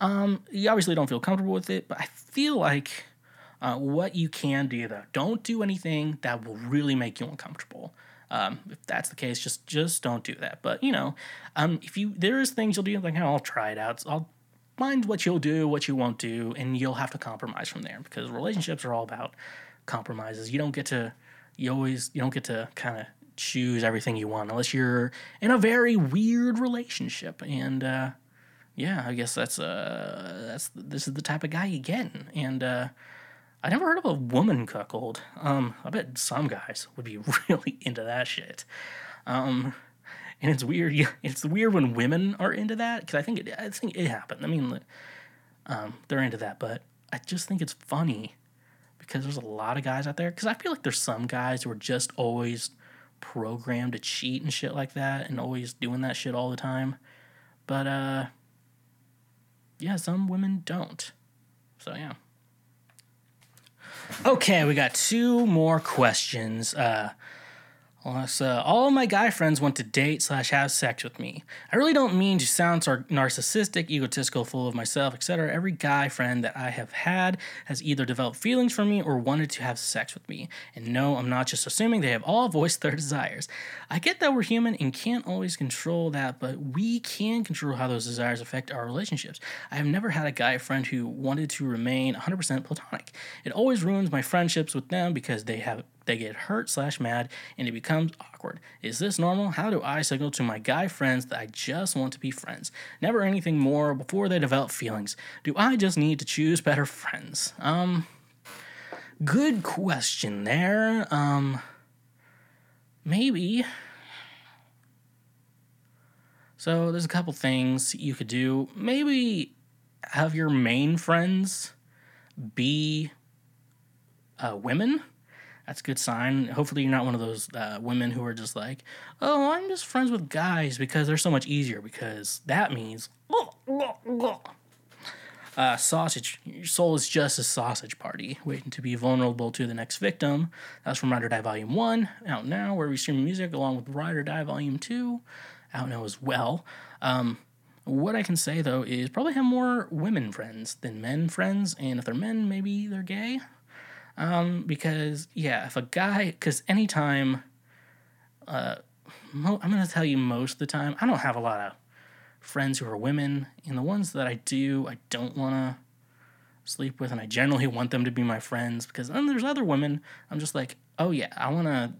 um, you obviously don't feel comfortable with it, but I feel like uh, what you can do though, don't do anything that will really make you uncomfortable. Um, if that's the case, just just don't do that. But you know, um, if you there is things you'll do like, I'll try it out. I'll find what you'll do, what you won't do, and you'll have to compromise from there because relationships are all about compromises. You don't get to you always you don't get to kind of choose everything you want unless you're in a very weird relationship. And uh, yeah, I guess that's uh, that's this is the type of guy you get. And uh, I never heard of a woman cuckold. Um, I bet some guys would be really into that shit. Um, and it's weird. It's weird when women are into that because I think it. I think it happened. I mean, um, they're into that, but I just think it's funny because there's a lot of guys out there. Because I feel like there's some guys who are just always programmed to cheat and shit like that and always doing that shit all the time. But uh yeah, some women don't. So yeah. Okay, we got two more questions. Uh so uh, all of my guy friends want to date slash have sex with me. I really don't mean to sound narcissistic, egotistical, full of myself, etc. Every guy friend that I have had has either developed feelings for me or wanted to have sex with me. And no, I'm not just assuming they have all voiced their desires. I get that we're human and can't always control that, but we can control how those desires affect our relationships. I have never had a guy friend who wanted to remain 100% platonic. It always ruins my friendships with them because they have they get hurt slash mad, and it becomes awkward. Is this normal? How do I signal to my guy friends that I just want to be friends? Never anything more before they develop feelings. Do I just need to choose better friends? Um, good question there. Um, maybe. So there's a couple things you could do. Maybe have your main friends be uh, women that's a good sign. Hopefully, you're not one of those uh, women who are just like, oh, I'm just friends with guys because they're so much easier. Because that means uh, sausage. Your soul is just a sausage party, waiting to be vulnerable to the next victim. That's from Ride or Die Volume One, out now, where we stream music along with Ride or Die Volume Two, out now as well. Um, what I can say though is probably have more women friends than men friends, and if they're men, maybe they're gay. Um, because yeah, if a guy, because anytime, uh, mo- I'm gonna tell you most of the time, I don't have a lot of friends who are women, and the ones that I do, I don't want to sleep with, and I generally want them to be my friends because then there's other women. I'm just like, oh yeah, I want to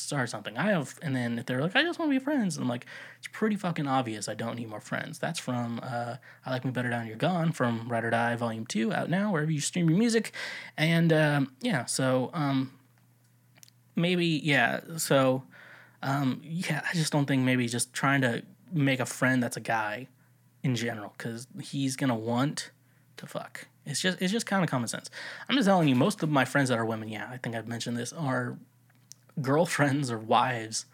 start something. I have, and then if they're like, I just want to be friends, and I'm like, it's pretty fucking obvious I don't need more friends. That's from uh, I Like Me Better Down You're Gone from Ride or Die Volume 2 out now, wherever you stream your music. And um, yeah, so um, maybe, yeah, so um, yeah, I just don't think maybe just trying to make a friend that's a guy in general because he's gonna want to fuck. It's just it's just kind of common sense. I'm just telling you, most of my friends that are women, yeah, I think I've mentioned this, are girlfriends or wives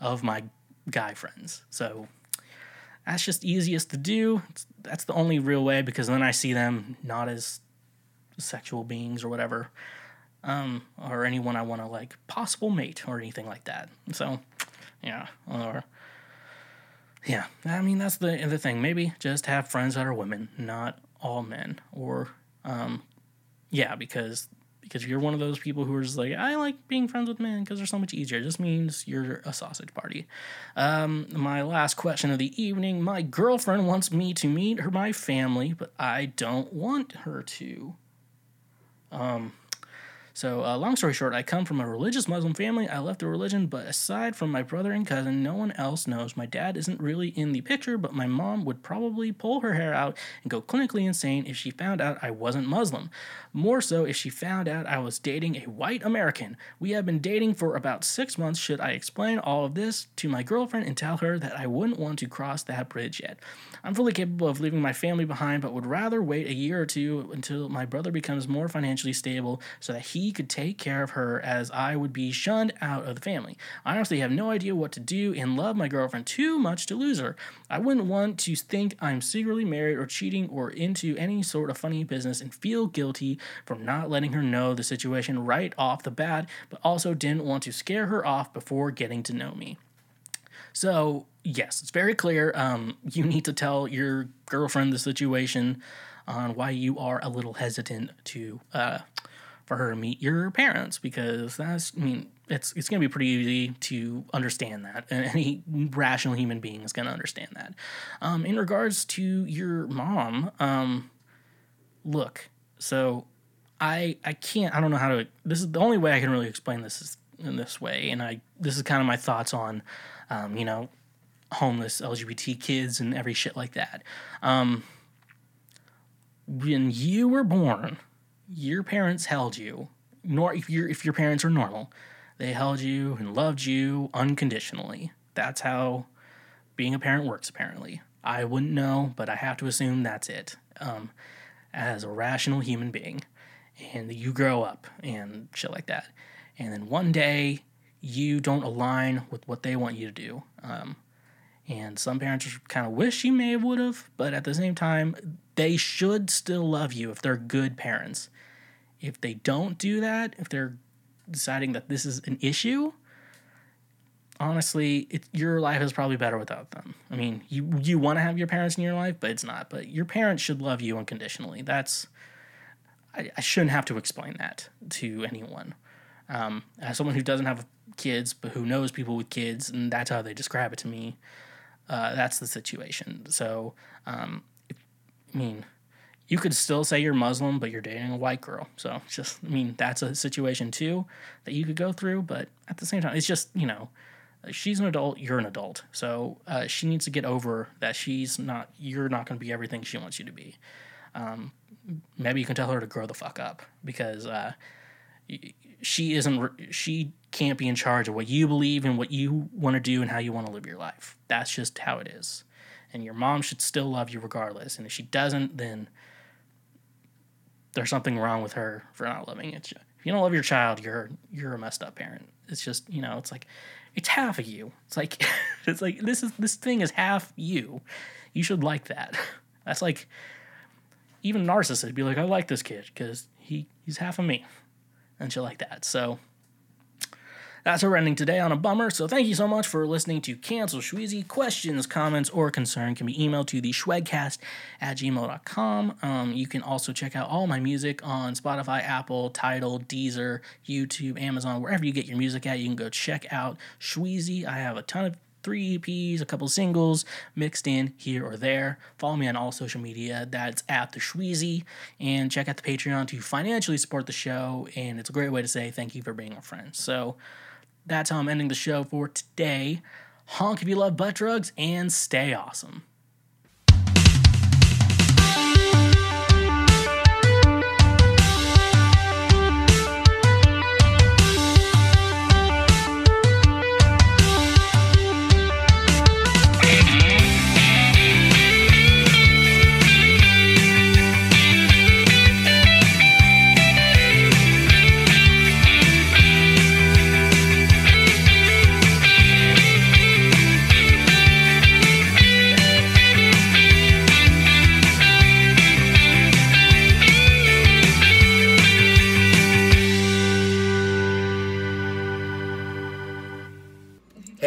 of my guy friends. So that's just easiest to do. It's, that's the only real way because then I see them not as sexual beings or whatever, um, or anyone I want to like possible mate or anything like that. So, yeah, or yeah, I mean that's the the thing. Maybe just have friends that are women, not all men, or um, yeah, because because you're one of those people who are just like, I like being friends with men because they're so much easier. It just means you're a sausage party. Um, my last question of the evening my girlfriend wants me to meet her, my family, but I don't want her to. Um, so, uh, long story short, I come from a religious Muslim family. I left the religion, but aside from my brother and cousin, no one else knows. My dad isn't really in the picture, but my mom would probably pull her hair out and go clinically insane if she found out I wasn't Muslim. More so if she found out I was dating a white American. We have been dating for about six months. Should I explain all of this to my girlfriend and tell her that I wouldn't want to cross that bridge yet? I'm fully capable of leaving my family behind, but would rather wait a year or two until my brother becomes more financially stable so that he could take care of her as I would be shunned out of the family. I honestly have no idea what to do and love my girlfriend too much to lose her. I wouldn't want to think I'm secretly married or cheating or into any sort of funny business and feel guilty for not letting her know the situation right off the bat, but also didn't want to scare her off before getting to know me. So, yes, it's very clear. Um, you need to tell your girlfriend the situation on why you are a little hesitant to uh, for her to meet your parents because that's I mean it's it's gonna be pretty easy to understand that and any rational human being is gonna understand that. Um, in regards to your mom, um, look, so I I can't I don't know how to this is the only way I can really explain this is in this way and I this is kind of my thoughts on um, you know homeless LGBT kids and every shit like that. Um, when you were born, your parents held you. Nor if your if your parents are normal, they held you and loved you unconditionally. That's how being a parent works. Apparently, I wouldn't know, but I have to assume that's it. Um, as a rational human being, and you grow up and shit like that, and then one day you don't align with what they want you to do. Um, and some parents kind of wish you may have would have, but at the same time, they should still love you if they're good parents. If they don't do that, if they're deciding that this is an issue, honestly, it, your life is probably better without them. I mean, you you want to have your parents in your life, but it's not. But your parents should love you unconditionally. That's I, I shouldn't have to explain that to anyone. Um, as someone who doesn't have kids but who knows people with kids, and that's how they describe it to me. Uh, that's the situation. So, um, I mean, you could still say you're Muslim, but you're dating a white girl. So, just, I mean, that's a situation too that you could go through. But at the same time, it's just, you know, she's an adult, you're an adult. So, uh, she needs to get over that she's not, you're not going to be everything she wants you to be. Um, maybe you can tell her to grow the fuck up because uh, she isn't, she can't be in charge of what you believe and what you want to do and how you want to live your life. That's just how it is. And your mom should still love you regardless. And if she doesn't, then there's something wrong with her for not loving it. If you don't love your child, you're you're a messed up parent. It's just you know, it's like it's half of you. It's like it's like this is this thing is half you. You should like that. That's like even narcissists be like, I like this kid because he he's half of me, and shit like that. So that's our ending today on a bummer. So thank you so much for listening to Cancel Shweezy. Questions, comments, or concern can be emailed to the Schwegcast at gmail.com. Um, you can also check out all my music on Spotify, Apple, Tidal, Deezer, YouTube, Amazon, wherever you get your music at. You can go check out Shweezy. I have a ton of three EPs, a couple singles mixed in here or there. Follow me on all social media. That's at the Shweezy. And check out the Patreon to financially support the show. And it's a great way to say thank you for being a friend. So that's how I'm ending the show for today. Honk if you love butt drugs and stay awesome.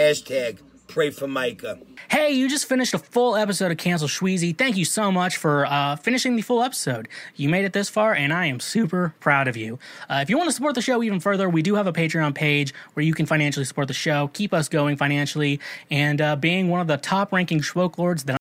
Hashtag pray for Micah. Hey, you just finished a full episode of Cancel Shweezy. Thank you so much for uh, finishing the full episode. You made it this far, and I am super proud of you. Uh, if you want to support the show even further, we do have a Patreon page where you can financially support the show, keep us going financially, and uh, being one of the top ranking Schwoke Lords that